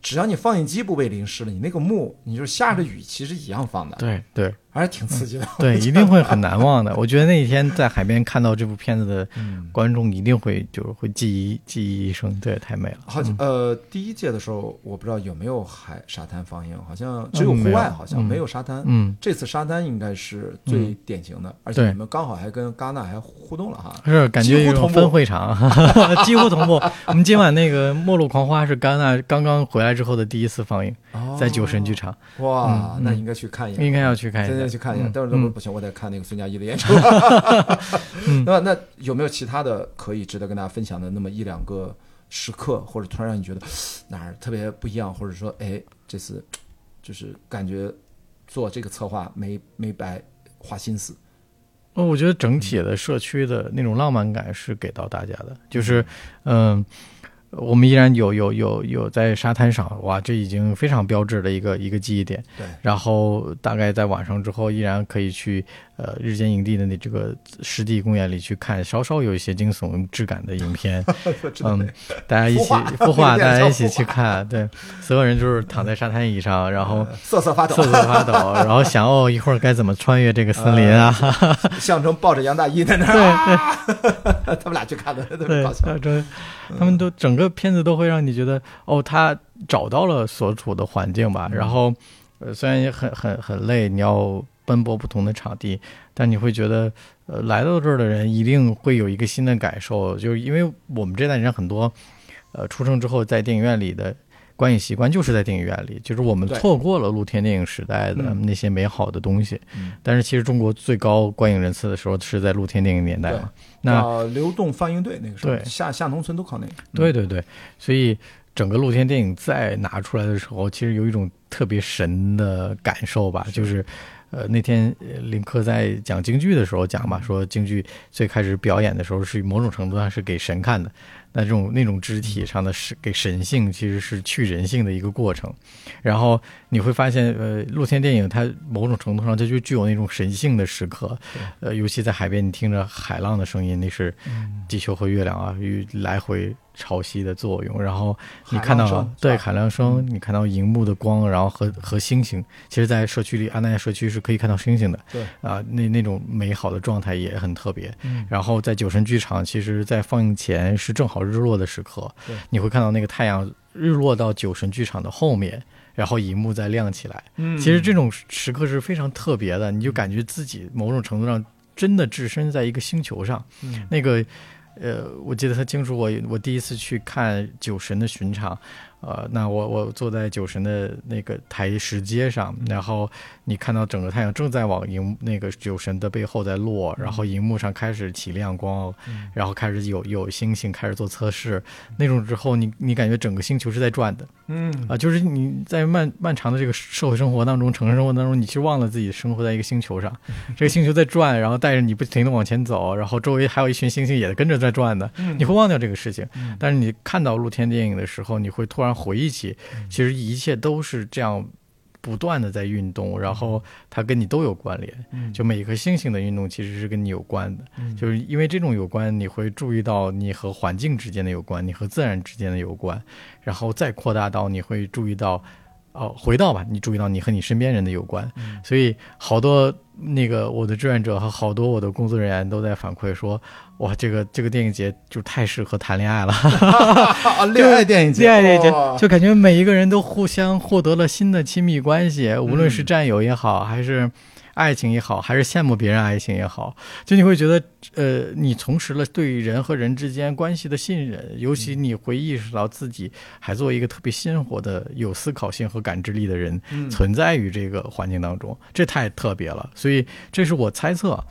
只要你放映机不被淋湿了，你那个幕，你就是下着雨，其实一样放的，对对还是挺刺激的。对，[LAUGHS] 一定会很难忘的。我觉得那一天在海边看到这部片子的嗯。观众一定会就是会记忆记忆一生，对，太美了。好像呃，第一届的时候，我不知道有没有海沙滩放映，好像只有户外，好像嗯没有沙滩。嗯，这次沙滩应该是最典型的，而且对你们刚好还跟戛纳还互动了哈。是感觉有分会场，[LAUGHS] [LAUGHS] 几乎同步。我们今晚那个《末路狂花》是戛纳刚刚回来之后的第一次放映，在酒神剧场，哇，嗯那应该去看一下，应该要去看一下现在。去看一眼。嗯但是嗯不行，我得看那个孙佳怡的演出。[LAUGHS] 嗯那那有没有其他的可以值得跟大家分享的那么一两个时刻，或者突然让你觉得哪儿特别不一样，或者说，哎，这次就是感觉做这个策划没没白花心思。哦，我觉得整体的社区的那种浪漫感是给到大家的，就是，嗯，我们依然有有有有在沙滩上，哇，这已经非常标志的一个一个记忆点。对，然后大概在晚上之后，依然可以去呃日间营地的那这个湿地公园里去看稍稍有一些惊悚质感的影片，[LAUGHS] 嗯，大家一起孵化 [LAUGHS] 大家一起去看，对，[LAUGHS] 所有人就是躺在沙滩椅上，然后瑟瑟发抖。瑟，瑟发抖，然后想哦一会儿该怎么穿越这个森林啊，象征抱着杨大一在那儿，对啊、他们俩去看的，特别对搞，笑。他们都整个片子都会让你觉得哦，他找到了所处的环境吧，嗯然后呃虽然也很很很累，你要奔波不同的场地，但你会觉得呃来到这儿的人一定会有一个新的感受，就是因为我们这代人很多呃出生之后在电影院里的。观影习惯就是在电影院里，就是我们错过了露天电影时代的嗯那些美好的东西。嗯但是其实中国最高观影人次的时候是在露天电影年代嘛。那流动放映队那个时候，对下下农村都靠那个。对对对，所以整个露天电影再拿出来的时候，其实有一种特别神的感受吧，就是。呃，那天呃林克在讲京剧的时候讲嘛，说京剧最开始表演的时候是某种程度上是给神看的，那这种那种肢体上的是给神性，其实是去人性的一个过程。然后你会发现，呃，露天电影它某种程度上它就具有那种神性的时刻，呃，尤其在海边，你听着海浪的声音，那是地球和月亮啊与来回潮汐的作用。然后你看到对海浪声，你看到荧幕的光，然后和和星星。其实，在社区里，安奈亚社区是可以看到星星的。对啊，那那种美好的状态也很特别。嗯然后在酒神剧场，其实在放映前是正好日落的时刻对，你会看到那个太阳日落到酒神剧场的后面，然后荧幕再亮起来。嗯其实这种时刻是非常特别的，你就感觉自己某种程度上真的置身在一个星球上。嗯那个，呃，我记得特清楚我，我第一次去看酒神的巡场，呃，那我我坐在酒神的那个台石阶上，然后你看到整个太阳正在往荧那个酒神的背后在落，然后荧幕上开始起亮光，然后开始有有星星开始做测试，那种之后你你感觉整个星球是在转的，嗯。啊，就是你在漫漫长的这个社会生活当中、城市生活当中，你其实忘了自己生活在一个星球上，这个星球在转，然后带着你不停的往前走，然后周围还有一群星星也跟着在转的，你会忘掉这个事情。但是你看到露天电影的时候，你会突然回忆起，其实一切都是这样不断的在运动，然后它跟你都有关联。就每一颗星星的运动其实是跟你有关的，就是因为这种有关，你会注意到你和环境之间的有关，你和自然之间的有关，然后再扩大到你会注意到。哦，回到吧，你注意到你和你身边人的有关，所以好多那个我的志愿者和好多我的工作人员都在反馈说，哇，这个这个电影节就太适合谈恋爱了，[LAUGHS] 恋爱电影节，恋爱电影节哇。就感觉每一个人都互相获得了新的亲密关系，无论是战友也好，还是爱情也好，还是羡慕别人爱情也好，就你会觉得，呃，你重拾了对人和人之间关系的信任，尤其你会意识到自己还作为一个特别鲜活的、有思考性和感知力的人，存在于这个环境当中，这太特别了。所以这是我猜测。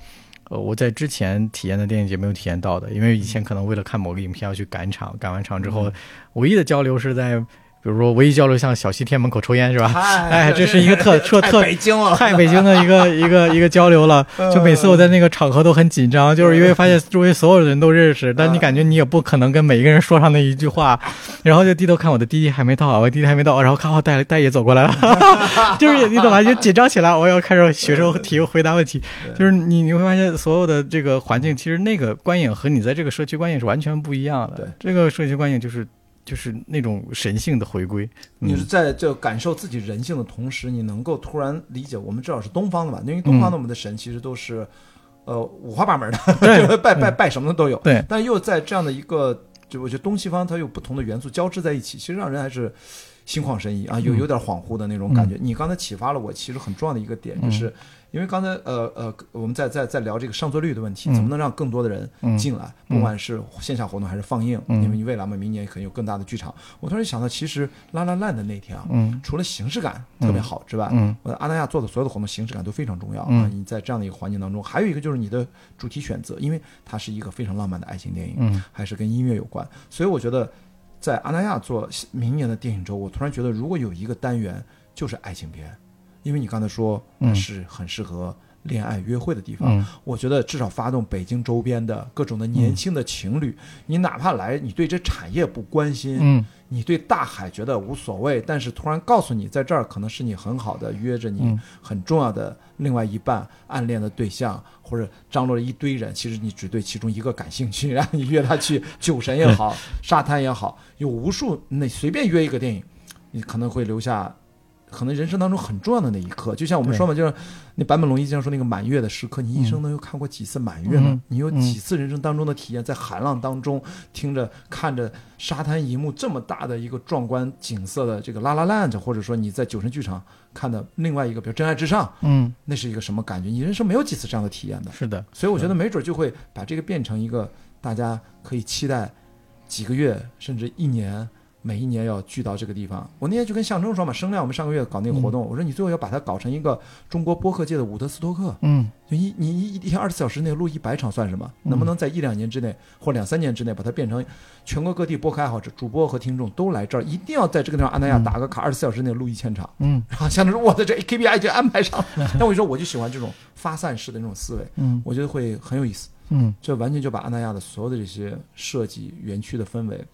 呃，我在之前体验的电影节没有体验到的，因为以前可能为了看某个影片要去赶场，赶完场之后，唯一的交流是在，比如说唯一交流像小西天门口抽烟是吧？[LAUGHS] 哎，这是一个特 [LAUGHS] 特特北京了，太北京的一个一个一个交流了，[LAUGHS] 就每次我在那个场合都很紧张，就是因为发现周围所有的人都认识，但你感觉你也不可能跟每一个人说上那一句话，然后就低头看我的滴滴还没到，我滴滴还没到，然后看好戴戴爷走过来了，就是你懂吧？就紧张起来，我要开始学生提回答问题，就是你你会发现所有的这个环境，其实那个观影和你在这个社区观影是完全不一样对。的，这个社区观影就是。就是那种神性的回归，你是嗯在这感受自己人性的同时，你能够突然理解，我们至少是东方的吧？因为东方的我们的神其实都是，呃，五花八门的，[LAUGHS] 拜拜拜什么的都有。对但又在这样的一个，就我觉得东西方它有不同的元素交织在一起，其实让人还是心旷神怡啊，有有点恍惚的那种感觉。你刚才启发了我，其实很重要的一个点，就是因为刚才呃呃，我们在在在聊这个上座率的问题，怎么能让更多的人进来，不管是线下活动还是放映，因为你未来嘛，明年可能有更大的剧场。我突然想到，其实拉拉烂的那天啊，嗯。除了形式感特别好之外，嗯。呃，阿那亚做的所有的活动形式感都非常重要啊。嗯你在这样的一个环境当中，还有一个就是你的主题选择，因为它是一个非常浪漫的爱情电影，嗯。还是跟音乐有关，所以我觉得在阿那亚做明年的电影周，我突然觉得如果有一个单元就是爱情片，因为你刚才说嗯。是很适合恋爱约会的地方，嗯。我觉得至少发动北京周边的各种的年轻的情侣，你哪怕来你对这产业不关心，嗯。你对大海觉得无所谓，但是突然告诉你，在这儿可能是你很好的约着你嗯。很重要的另外一半、暗恋的对象，或者张罗了一堆人，其实你只对其中一个感兴趣，然后你约他去酒神也好，沙滩也好，有无数那随便约一个电影，你可能会留下。可能人生当中很重要的那一刻，就像我们说嘛，就是那坂本龙一经常说那个满月的时刻，你一生能有看过几次满月呢？嗯你有嗯几次人生当中的体验，在海浪当中听着看着沙滩一幕这么大的一个壮观景色的这个拉拉 land，或者说你在九神剧场看的另外一个，比如《真爱至上》，嗯，那是一个什么感觉？你人生没有几次这样的体验的，是的，所以我觉得没准就会把这个变成一个大家可以期待几个月甚至一年。每一年要聚到这个地方，我那天就跟象征说嘛，声量我们上个月搞那个活动，我说你最后要把它搞成一个中国播客界的伍德斯托克，嗯。就一你一一天二十四小时内录一百场算什么？能不能在一两年之内或两三年之内把它变成全国各地播客爱好者、主播和听众都来这儿，一定要在这个地方安那亚打个卡，二十四小时内录一千场。嗯。然后象征说我的这 KPI 就安排上了。[LAUGHS] 但我就说我就喜欢这种发散式的那种思维，嗯。我觉得会很有意思。嗯。这完全就把安那亚的所有的这些设计、园区的氛围、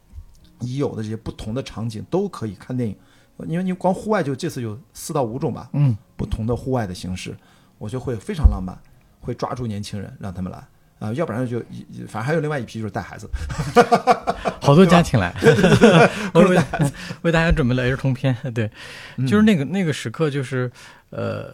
已有的这些不同的场景都可以看电影。因为你光户外就这次有四到五种吧，嗯。不同的户外的形式，我觉得会非常浪漫，会抓住年轻人让他们来。啊、要不然就一反正还有另外一批就是带孩子，[LAUGHS] 好多家庭来，[LAUGHS] 我 [LAUGHS] 为为大家准备了儿童片，对，就是那个那个时刻，就是呃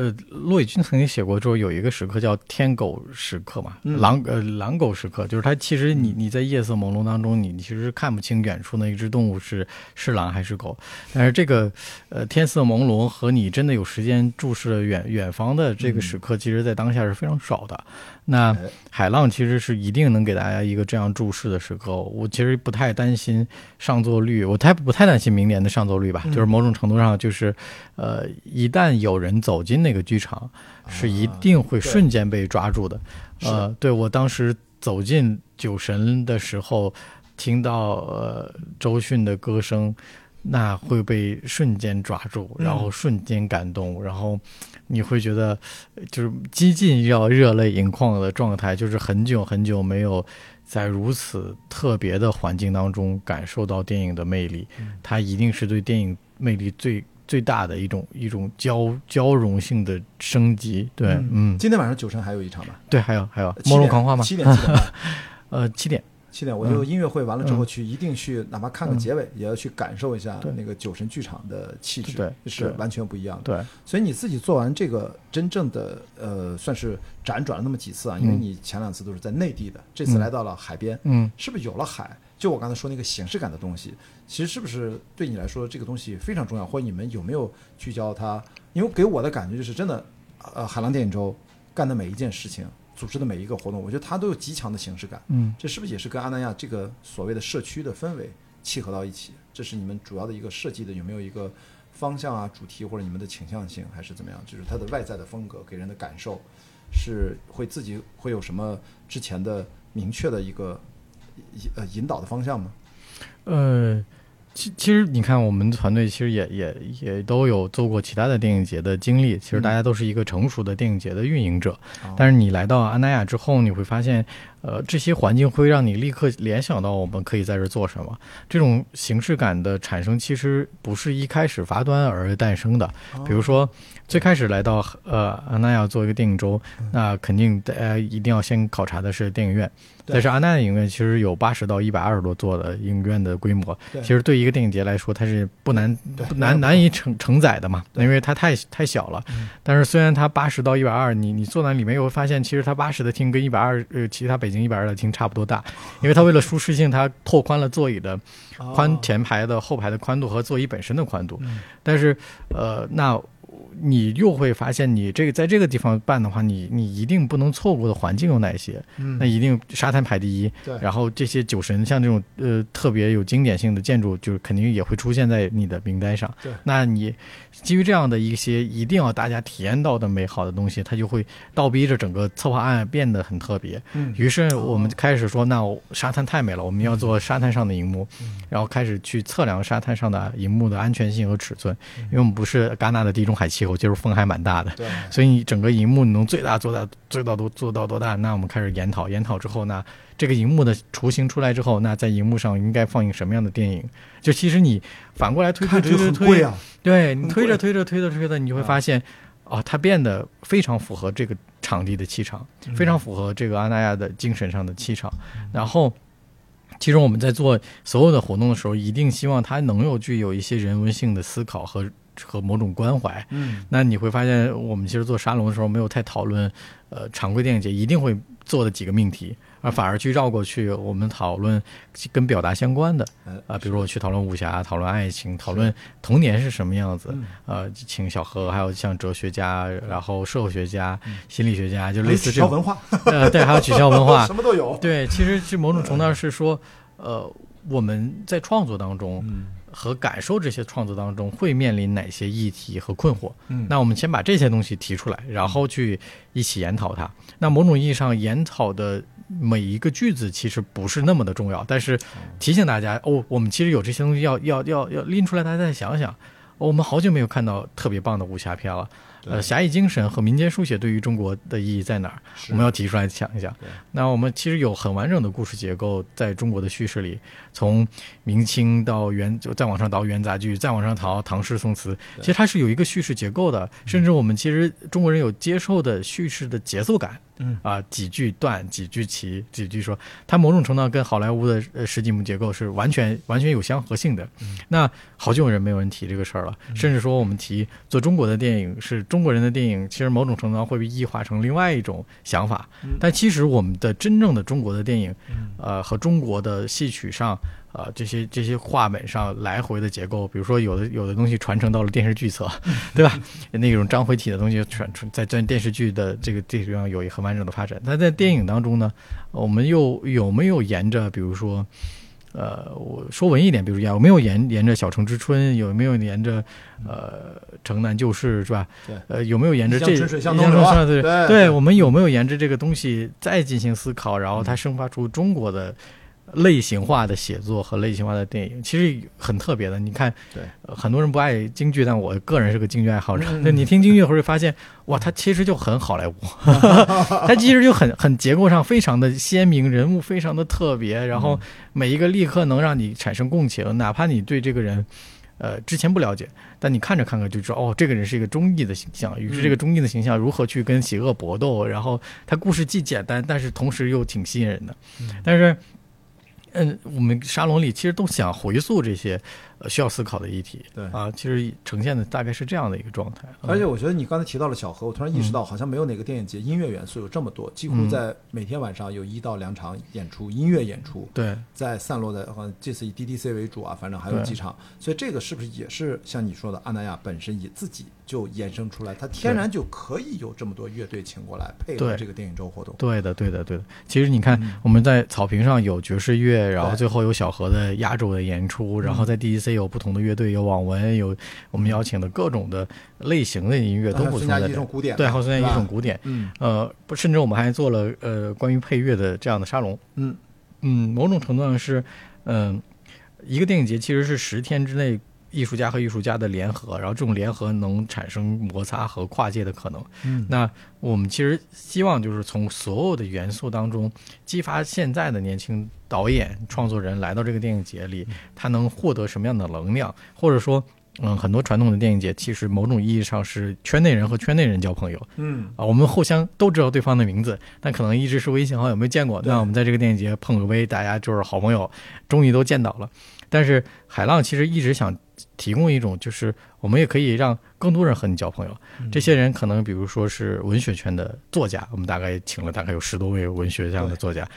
呃，骆以军曾经写过，说有一个时刻叫天狗时刻嘛，嗯。狼呃狼狗时刻，就是它其实你你在夜色朦胧当中，你你其实看不清远处那一只动物是是狼还是狗，但是这个呃天色朦胧和你真的有时间注视了远远方的这个时刻，其实在当下是非常少的。那哎海浪其实是一定能给大家一个这样注视的时刻。我其实不太担心上座率，我太不太担心明年的上座率吧。嗯就是某种程度上，就是呃，一旦有人走进那个剧场，是一定会瞬间被抓住的。啊呃，对我当时走进酒神的时候，听到呃周迅的歌声。那会被瞬间抓住，嗯然后瞬间感动，然后你会觉得呃就是几近要热泪盈眶的状态，就是很久很久没有在如此特别的环境当中感受到电影的魅力，它一定是对电影魅力最最大的一种一种交交融性的升级。对，嗯嗯，今天晚上九神还有一场吧？对，还有还有《末路狂花》吗？七点七点。[LAUGHS] 呃，七点，七点，我就音乐会完了之后嗯去，一定去，哪怕看个结尾，也要去感受一下那个酒神剧场的气质，是完全不一样的。对，所以你自己做完这个真正的呃，算是辗转了那么几次啊，因为嗯你前两次都是在内地的，这次嗯来到了海边，嗯是不是有了海？就我刚才说那个形式感的东西，其实是不是对你来说这个东西非常重要？或者你们有没有聚焦它？因为给我的感觉就是真的，呃，海浪电影周干的每一件事情，组织的每一个活动，我觉得它都有极强的形式感。嗯这是不是也是跟阿那亚这个所谓的社区的氛围契合到一起？这是你们主要的一个设计的有没有一个方向啊、主题或者你们的倾向性，还是怎么样？就是它的外在的风格给人的感受，是会自己会有什么之前的明确的一个引呃引导的方向吗？呃，其其实你看，我们团队其实也也也都有做过其他的电影节的经历。其实大家都是一个成熟的电影节的运营者，哦但是你来到安奈亚之后，你会发现，呃，这些环境会让你立刻联想到我们可以在这儿做什么。这种形式感的产生，其实不是一开始发端而诞生的。哦比如说，最开始来到呃阿那亚做一个电影周，嗯那肯定大家一定要先考察的是电影院。但是阿那亚影院其实有八十到一百二十多座的影院的规模，其实对一个电影节来说，它是不难不难难以承承载的嘛，因为它太太小了。嗯但是虽然它八十到一百二，你你坐在里面又会发现，其实它八十的厅跟一百二呃其他北京一百二的厅差不多大，因为它为了舒适性，它拓宽了座椅的宽哦前排的后排的宽度和座椅本身的宽度。嗯但是呃，那你又会发现，你这个在这个地方办的话，你你一定不能错过的环境有哪些？嗯那一定沙滩排第一，然后这些酒神像这种呃特别有经典性的建筑，就是肯定也会出现在你的名单上。那你基于这样的一些一定要大家体验到的美好的东西，它就会倒逼着整个策划案变得很特别。嗯于是我们开始说，那沙滩太美了，我们要做沙滩上的荧幕，嗯然后开始去测量沙滩上的荧幕的安全性和尺寸，因为我们不是戛纳的地中海气候，就是风还蛮大的。对所以你整个荧幕你能最大做到最大多做到多大？那我们开始研讨，研讨之后，那这个荧幕的雏形出来之后，那在荧幕上应该放映什么样的电影？就其实你反过来推推推推推，啊，对你推着推着推着推着，你就会啊发现，哦，它变得非常符合这个场地的气场，嗯非常符合这个阿那亚的精神上的气场。然后，其实我们在做所有的活动的时候，一定希望它能有具有一些人文性的思考和和某种关怀。嗯那你会发现，我们其实做沙龙的时候没有太讨论，呃，常规电影节一定会做的几个命题，而反而去绕过去，我们讨论跟表达相关的呃啊、比如说我去讨论武侠、讨论爱情、讨论童年是什么样子，嗯呃，请小何，还有像哲学家，然后社会学家、嗯心理学家，就类似这种，文化，呃，对，还有取消文化 [LAUGHS] 什，么都有。对，其实是某种程度上是说，呃，我们在创作当中嗯和感受这些创作当中会面临哪些议题和困惑。嗯那我们先把这些东西提出来，然后去一起研讨它。那某种意义上，研讨的每一个句子其实不是那么的重要，但是提醒大家哦，我们其实有这些东西要要要要拎出来，大家再想想。哦我们好久没有看到特别棒的武侠片了。呃，侠义精神和民间书写对于中国的意义在哪儿？我们要提出来想一想。那我们其实有很完整的故事结构，在中国的叙事里，从明清到元，就再往上倒元杂剧，再往上倒唐诗宋词，其实它是有一个叙事结构的。甚至我们其实中国人有接受的叙事的节奏感。嗯啊，几句断，几句齐，几句说，它某种程度上跟好莱坞的呃十几幕结构是完全完全有相合性的。那好久人没有人提这个事儿了，甚至说我们提做中国的电影是中国人的电影，其实某种程度上会被异化成另外一种想法。但其实我们的真正的中国的电影，呃，和中国的戏曲上呃，这些这些画本上来回的结构，比如说有的有的东西传承到了电视剧册，[LAUGHS] 对吧？那种章回体的东西传传在在电视剧的这个这个地方有一个很完整的发展。那在电影当中呢，我们又有没有沿着，比如说，呃，我说文艺点，比如有没有沿沿着《小城之春》，有没有沿着呃《城南旧事》，是吧？对呃，有没有沿着这一江春水向一江东流啊对对对，我们有没有沿着这个东西再进行思考，然后它生发出中国的类型化的写作和类型化的电影，其实很特别的。你看，对呃很多人不爱京剧，但我个人是个京剧爱好者。嗯那你听京剧会发现，哇，它其实就很好莱坞，[LAUGHS] 它其实就很很结构上非常的鲜明，人物非常的特别，然后每一个立刻能让你产生共情，哪怕你对这个人。呃，之前不了解，但你看着看着就知道，哦，这个人是一个忠义的形象。于是这个忠义的形象如何去跟邪恶搏斗，然后他故事既简单，但是同时又挺吸引人的。但是，嗯，我们沙龙里其实都想回溯这些需要思考的议题。对。啊，其实呈现的大概是这样的一个状态。嗯。而且我觉得你刚才提到了小河，我突然意识到，好像没有哪个电影节音乐元素有这么多，几乎在每天晚上有一到两场演出，音乐演出，对。在散落在好像这次以 DDC 为主啊，反正还有几场，所以这个是不是也是像你说的，阿那亚本身也自己就衍生出来，它天然就可以有这么多乐队请过来配合这个电影周活动。对的，对的，对的。其实你看，我们在草坪上有爵士乐，然后最后有小河的压轴的演出，然后在 DEC 有不同的乐队，有网文，有我们邀请的各种的类型的音乐都补充还有孙佳在。一种古典，对，还有孙佳是吧一种古典，嗯呃，不，甚至我们还做了呃关于配乐的这样的沙龙。嗯嗯，某种程度上是，嗯、一个电影节其实是十天之内艺术家和艺术家的联合，然后这种联合能产生摩擦和跨界的可能。嗯那我们其实希望就是从所有的元素当中激发现在的年轻导演、创作人来到这个电影节里，他能获得什么样的能量，或者说。嗯，很多传统的电影节其实某种意义上是圈内人和圈内人交朋友嗯啊，我们互相都知道对方的名字，但可能一直是微信好友没见过。那我们在这个电影节碰个杯，大家就是好朋友，终于都见到了。但是海浪其实一直想提供一种，就是我们也可以让更多人和你交朋友。嗯这些人可能比如说是文学圈的作家，我们大概请了大概有十多位文学这样的作家。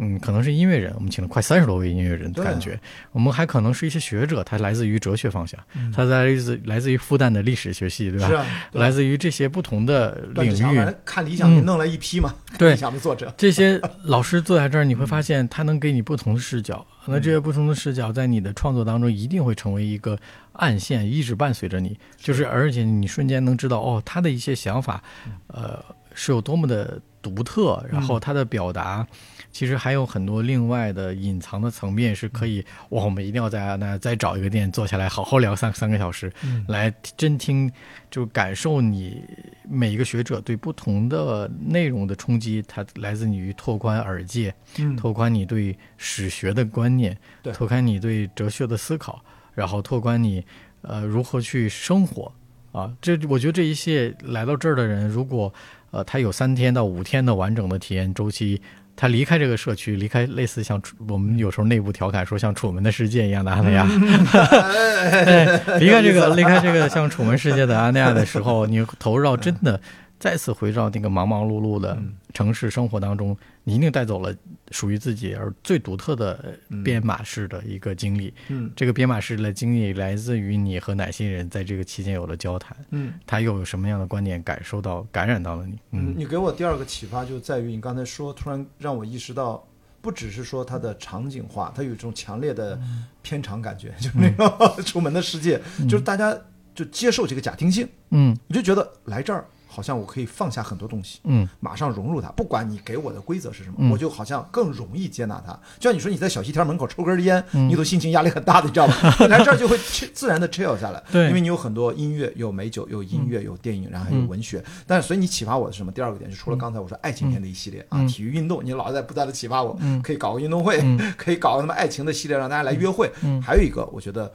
嗯，可能是音乐人，我们请了快三十多位音乐人的感觉。我们还可能是一些学者，他来自于哲学方向，嗯他来自来自于复旦的历史学系，对吧？是啊，对来自于这些不同的领域看理想就弄了一批嘛，对理想的作者，[LAUGHS] 这些老师坐在这儿，你会发现他能给你不同的视角。那这些不同的视角，在你的创作当中一定会成为一个暗线，一直伴随着你。就是而且你瞬间能知道，哦，他的一些想法，呃，是有多么的独特，然后他的表达。其实还有很多另外的隐藏的层面是可以，哇！我们一定要在那再找一个店坐下来，好好聊三三个小时，来真听，就感受你每一个学者对不同的内容的冲击，它来自于拓宽耳界，嗯拓宽你对史学的观念，对拓宽你对哲学的思考，然后拓宽你呃如何去生活啊。这我觉得这一切来到这儿的人，如果呃他有三天到五天的完整的体验周期。他离开这个社区，离开类似像楚我们有时候内部调侃说像楚门的世界一样的阿那亚，[LAUGHS] 对，离开这个离开这个像楚门世界的阿那亚的时候，你投入到真的再次回到那个忙忙碌碌的城市生活当中，你一定带走了属于自己而最独特的编码式的一个经历。嗯。这个编码式的经历来自于你和哪些人在这个期间有了交谈，嗯。他又有什么样的观点感受到感染到了你？嗯，嗯你给我第二个启发就在于你刚才说，突然让我意识到，不只是说它的场景化，它有一种强烈的片场感觉，[LAUGHS] 就是那个出门的世界，就是大家就接受这个假定性，嗯。我就觉得来这儿好像我可以放下很多东西。嗯马上融入它，不管你给我的规则是什么，嗯我就好像更容易接纳它。就像你说你在小西天门口抽根烟，嗯你都心情压力很大的，你知道吧？[LAUGHS] 你来这儿就会自然的 chill 下来，对因为你有很多音乐，有美酒，有音乐，有电影，然后还有文学。但是所以你启发我的是什么？第二个点就除了刚才我说爱情片的一系列啊，嗯体育运动，你老是在不断的启发我，嗯可以搞个运动会，嗯可以搞个什么爱情的系列，让大家来约会。嗯还有一个，我觉得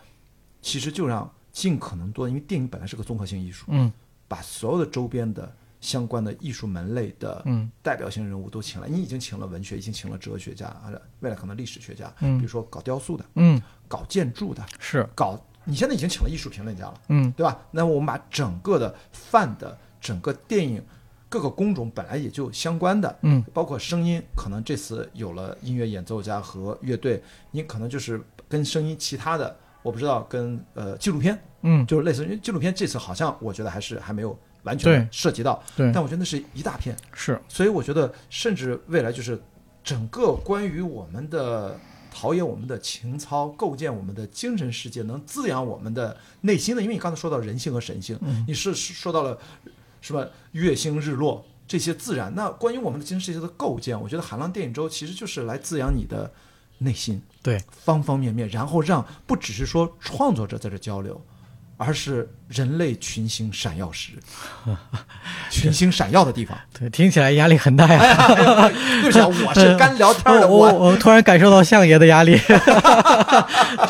其实就让尽可能多，因为电影本来是个综合性艺术，嗯把所有的周边的相关的艺术门类的嗯代表性人物都请来。你已经请了文学，已经请了哲学家，啊，未来可能历史学家，嗯比如说搞雕塑的、嗯，搞建筑的、是搞，你现在已经请了艺术评论家了，嗯对吧？那我们把整个的泛的整个电影。各个工种本来也就相关的，嗯包括声音，可能这次有了音乐演奏家和乐队，你可能就是跟声音其他的，我不知道跟呃纪录片，嗯，就是类似于纪录片，这次好像我觉得还是还没有完全涉及到，对，但我觉得那是一大片，是，所以我觉得甚至未来就是整个关于我们的。陶冶我们的情操，构建我们的精神世界，能滋养我们的内心的。因为你刚才说到人性和神性，嗯你是是说到了什么月星日落这些自然。那关于我们的精神世界的构建，我觉得海浪电影周其实就是来滋养你的内心，对，方方面面，然后让不只是说创作者在这交流，而是人类群星闪耀时，[LAUGHS] 群星闪耀的地方。[LAUGHS] 对，听起来压力很大呀。[LAUGHS] 对不起啊，我是干聊天的，我我我突然感受到相爷的压力，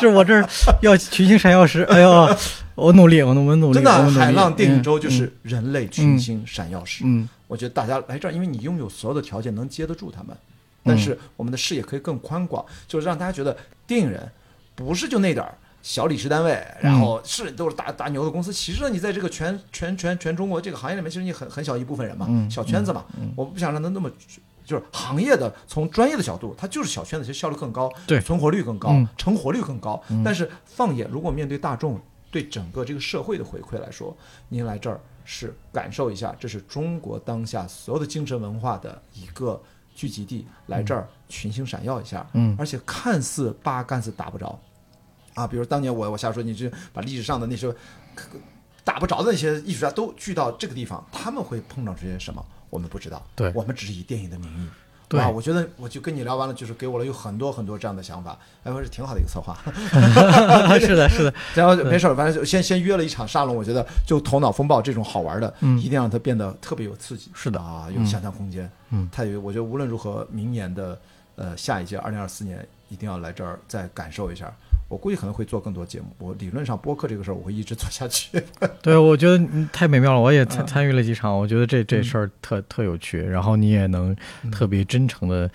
就是我这儿要群星闪耀时，哎呦，我努力，我努我努力，真的海浪电影周就嗯是人类群星闪耀时。嗯我觉得大家来这儿，因为你拥有所有的条件能接得住他们，嗯但是我们的视野可以更宽广，就是让大家觉得电影人不是就那点儿小理事单位，嗯然后是都是大大牛的公司。其实呢，你在这个全全全全中国这个行业里面，其实你很很小一部分人嘛，嗯小圈子嘛。我不想让他那么。就是行业的，从专业的角度，它就是小圈子，其实效率更高，对存活率更高，嗯成活率更高。但是放眼如果面对大众，对整个这个社会的回馈来说，您来这儿是感受一下，这是中国当下所有的精神文化的一个聚集地，来这儿群星闪耀一下，嗯而且看似八竿子打不着，啊，比如当年我我瞎说，你就把历史上的那些打不着的那些艺术家都聚到这个地方，他们会碰到这些什么？我们不知道，对我们只是以电影的名义。对吧，我觉得我就跟你聊完了，就是给我了有很多很多这样的想法，哎，我是挺好的一个策划。[LAUGHS] 是的，是的，然后没事儿，反正就先先约了一场沙龙，我觉得就头脑风暴这种好玩的，嗯一定让它变得特别有刺激。是的啊，有想象空间。嗯它有，我觉得无论如何，明年的呃下一届二零二四年一定要来这儿再感受一下。我估计可能会做更多节目。我理论上播客这个事儿我会一直做下去。[LAUGHS] 对，我觉得你太美妙了，我也参嗯参与了几场，我觉得这这事儿特特有趣，然后你也能嗯特别真诚的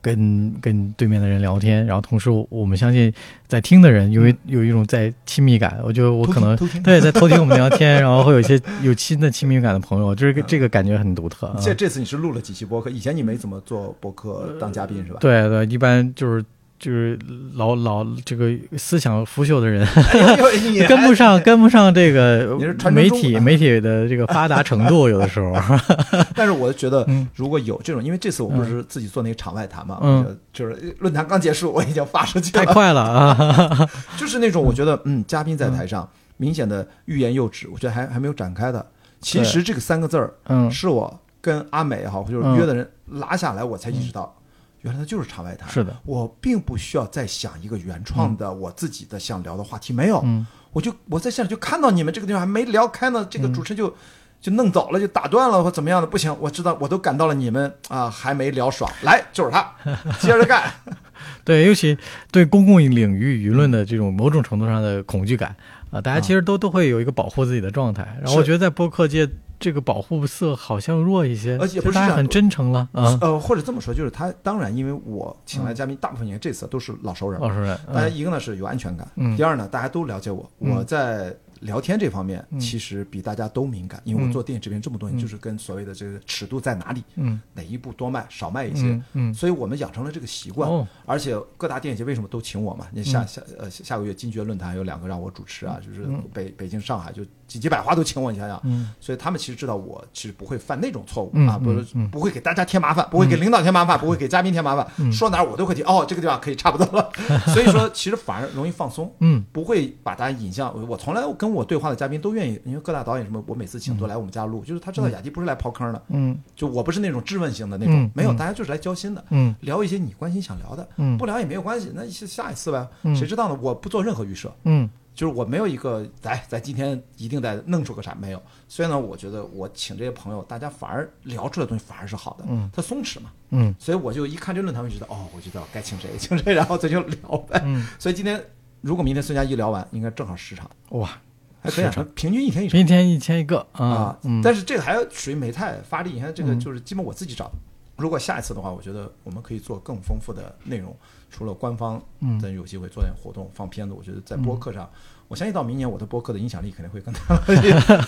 跟跟对面的人聊天，然后同时我们相信在听的人有一有一种在亲密感，我觉得我可能 [LAUGHS] 对在偷听我们聊天，然后会有一些有新的亲密感的朋友，就是这个感觉很独特啊。这这次你是录了几期播客？以前你没怎么做播客当嘉宾是吧？对对，一般就是就是老老这个思想腐朽的人 [LAUGHS] [LAUGHS] 跟不上跟不上这个媒体媒体的这个发达程度，有的时候。[LAUGHS] 但是我觉得嗯，如果有这种，因为这次我不是自己做那个场外谈嘛，就是论坛刚结束，我已经发出去了太了，快了啊！就是那种我觉得，嗯，嘉宾在台上明显的欲言又止，我觉得还还没有展开的。其实这个三个字儿，嗯，是我跟阿美也好，或者嗯约的人拉下来，我才意识到，原来它就是场外谈。是的，我并不需要再想一个原创的我自己的想聊的话题，没有，嗯我就我在现场就看到你们这个地方还没聊开呢，这个主持人就。就弄走了，就打断了或怎么样的，不行，我知道，我都感到了你们啊还没聊爽，来就是他，[LAUGHS] 接着干。[LAUGHS] 对，尤其对公共领域舆论的这种某种程度上的恐惧感啊，大家其实都都会有一个保护自己的状态。然后我觉得在播客界，这个保护色好像弱一些，而且不是很真诚了啊。呃，或者这么说，就是他当然，因为我请来嘉宾，大部分人这次都是老熟人，老熟人，大家嗯一个呢是有安全感，嗯。第二呢大家都了解我，嗯。我在聊天这方面嗯。其实比大家都敏感，因为我嗯。做电影制片这么多年，嗯。就是跟所谓的这个尺度在哪里，嗯。哪一步多卖少卖一些所以我们养成了这个习惯。哦。而且各大电影节为什么都请我嘛？你下嗯。下呃下个月金爵论坛有两个让我主持啊，就是嗯。北北京、上海就几几百花都请我，你想想，嗯。所以他们其实知道我其实不会犯那种错误嗯啊，不是不会给大家添麻烦，不会给领导添麻烦，不会给嘉宾添麻烦，嗯。说哪儿我都会提。哦，这个地方可以差不多了。[LAUGHS] 所以说，其实反而容易放松。嗯。不会把大家引向我，从来跟我对话的嘉宾都愿意，因为各大导演什么，我每次请都来我们家录，就是他知道雅迪不是来刨坑的，嗯。就我不是那种质问型的那种，嗯没有，嗯。大家就是来交心的，嗯。聊一些你关心想聊的，嗯。不聊也没有关系，那下下一次呗，嗯。谁知道呢？我不做任何预设，嗯就是我没有一个来咱今天一定得弄出个啥没有，所以呢，我觉得我请这些朋友，大家反而聊出来的东西反而是好的，嗯。他松弛嘛，嗯。所以我就一看这论坛，我就觉得哦，我觉得该请谁请谁，然后咱就聊呗。嗯，所以今天如果明天孙佳一聊完，应该正好十场，哇，还可以啊，平均一天一场一天一千一个啊啊。嗯，但是这个还属于美泰发力，你看这个嗯。就是基本我自己找，如果下一次的话，我觉得我们可以做更丰富的内容，除了官方嗯。咱有机会做点活动、放片子，我觉得在播客上，我相信到明年我的播客的影响力肯定会更大，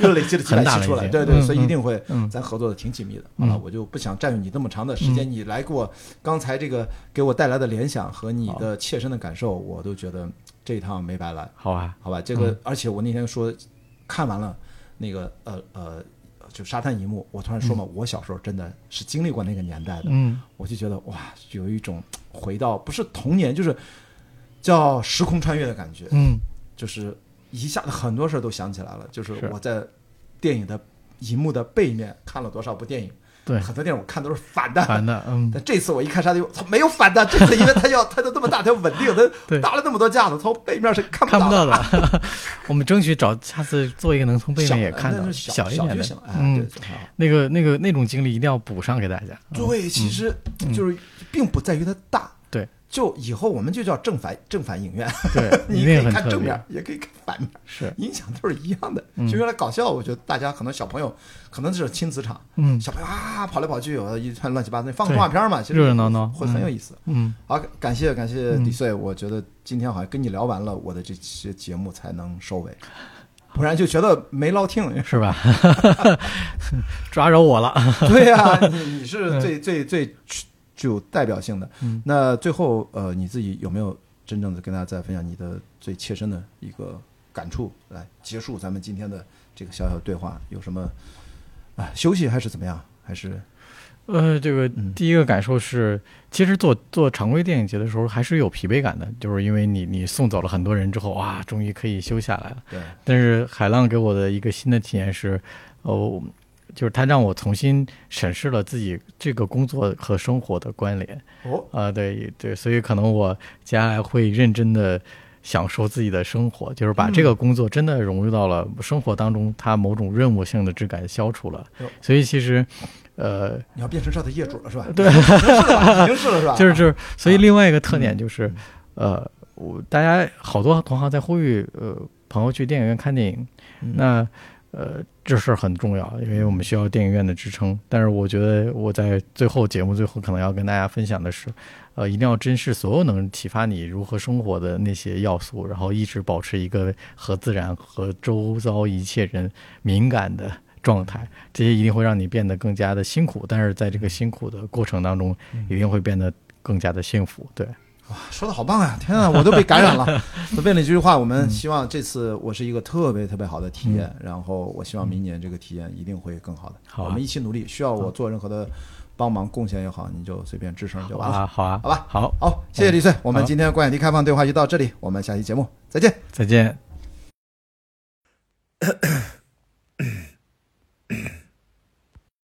又累积了几百很大了期出来，对对，嗯所以一定会嗯。咱合作的挺紧密的。好了，嗯。我就不想占用你那么长的时间，你来给我刚才这个给我带来的联想和你的切身的感受，我都觉得这一趟没白来。好啊，好吧，这个、而且我那天说看完了那个呃呃，就沙滩一幕，我突然说嘛，我小时候真的是经历过那个年代的，嗯。我就觉得哇，有一种回到不是童年，就是叫时空穿越的感觉，嗯。就是一下子很多事儿都想起来了，就是是。我在电影的荧幕的背面看了多少部电影，对，很多电影我看都是反的，反的，嗯，但这次我一看沙丁鱼，操，没有反的，这次因为它要它就这么大，它要稳定，[LAUGHS] 对。它搭了那么多架子，从背面是看看不到到的。[LAUGHS] [LAUGHS] 我们争取找下次做一个能从背面也看到小一点的就行，哎，嗯。那个那个那种经历一定要补上给大家。嗯。对，其实就是并不在于它大，对，就以后我们就叫正反正反影院，对，[LAUGHS] 你可以看正面，，也可以看反面，是，影响都是一样的。嗯就原来搞笑，我觉得大家可能小朋友可能是亲子场，嗯小朋友啊跑来跑去，有一串乱七八糟，放对动画片嘛，其实热热闹闹会很有意思。嗯，好，感谢感谢嗯李穗，我觉得今天好像跟你聊完了，我的这期节目才能收尾，不然就觉得没捞听。[LAUGHS] 是吧？[LAUGHS] 抓着我了。对呀、你你是最最最具有代表性的。嗯那最后呃，你自己有没有真正的跟大家再分享你的最切身的一个感触，来结束咱们今天的这个小小的对话？有什么啊？休息还是怎么样？还是呃，这个嗯第一个感受是，其实做做常规电影节的时候还是有疲惫感的，就是因为你你送走了很多人之后，哇，终于可以休下来了。对但是海浪给我的一个新的体验是，哦，就是他让我重新审视了自己这个工作和生活的关联。哦，啊、对对，所以可能我接下来会认真的享受自己的生活，就是把这个工作真的融入到了生活当中，它某种任务性的质感消除了哟。所以其实，呃，你要变成这的业主了是吧？[LAUGHS] 对已经是了是吧？[LAUGHS] 就是就是，所以另外一个特点嗯就是，呃，我大家好多同行在呼吁，呃，朋友去电影院看电影，嗯那呃，这事儿很重要，因为我们需要电影院的支撑。但是我觉得我在最后节目最后可能要跟大家分享的是，呃，一定要珍视所有能启发你如何生活的那些要素，然后一直保持一个和自然和周遭一切人敏感的状态。这些一定会让你变得更加的辛苦，但是在这个辛苦的过程当中，一定会变得更加的幸福。对，说的好棒呀！天啊，我都被感染了。为了这句话，我嗯们希望这次我是一个特别特别好的体验，然后我希望明年这个体验一定会更好的。好啊我们一起努力。需要我做任何的帮忙贡献也好，你就随便吱声就完了。啊，好啊，好吧好，好，谢谢李穗，我们今天关雅迪开放对话就到这里，我们下期节目再见。再见。[LAUGHS]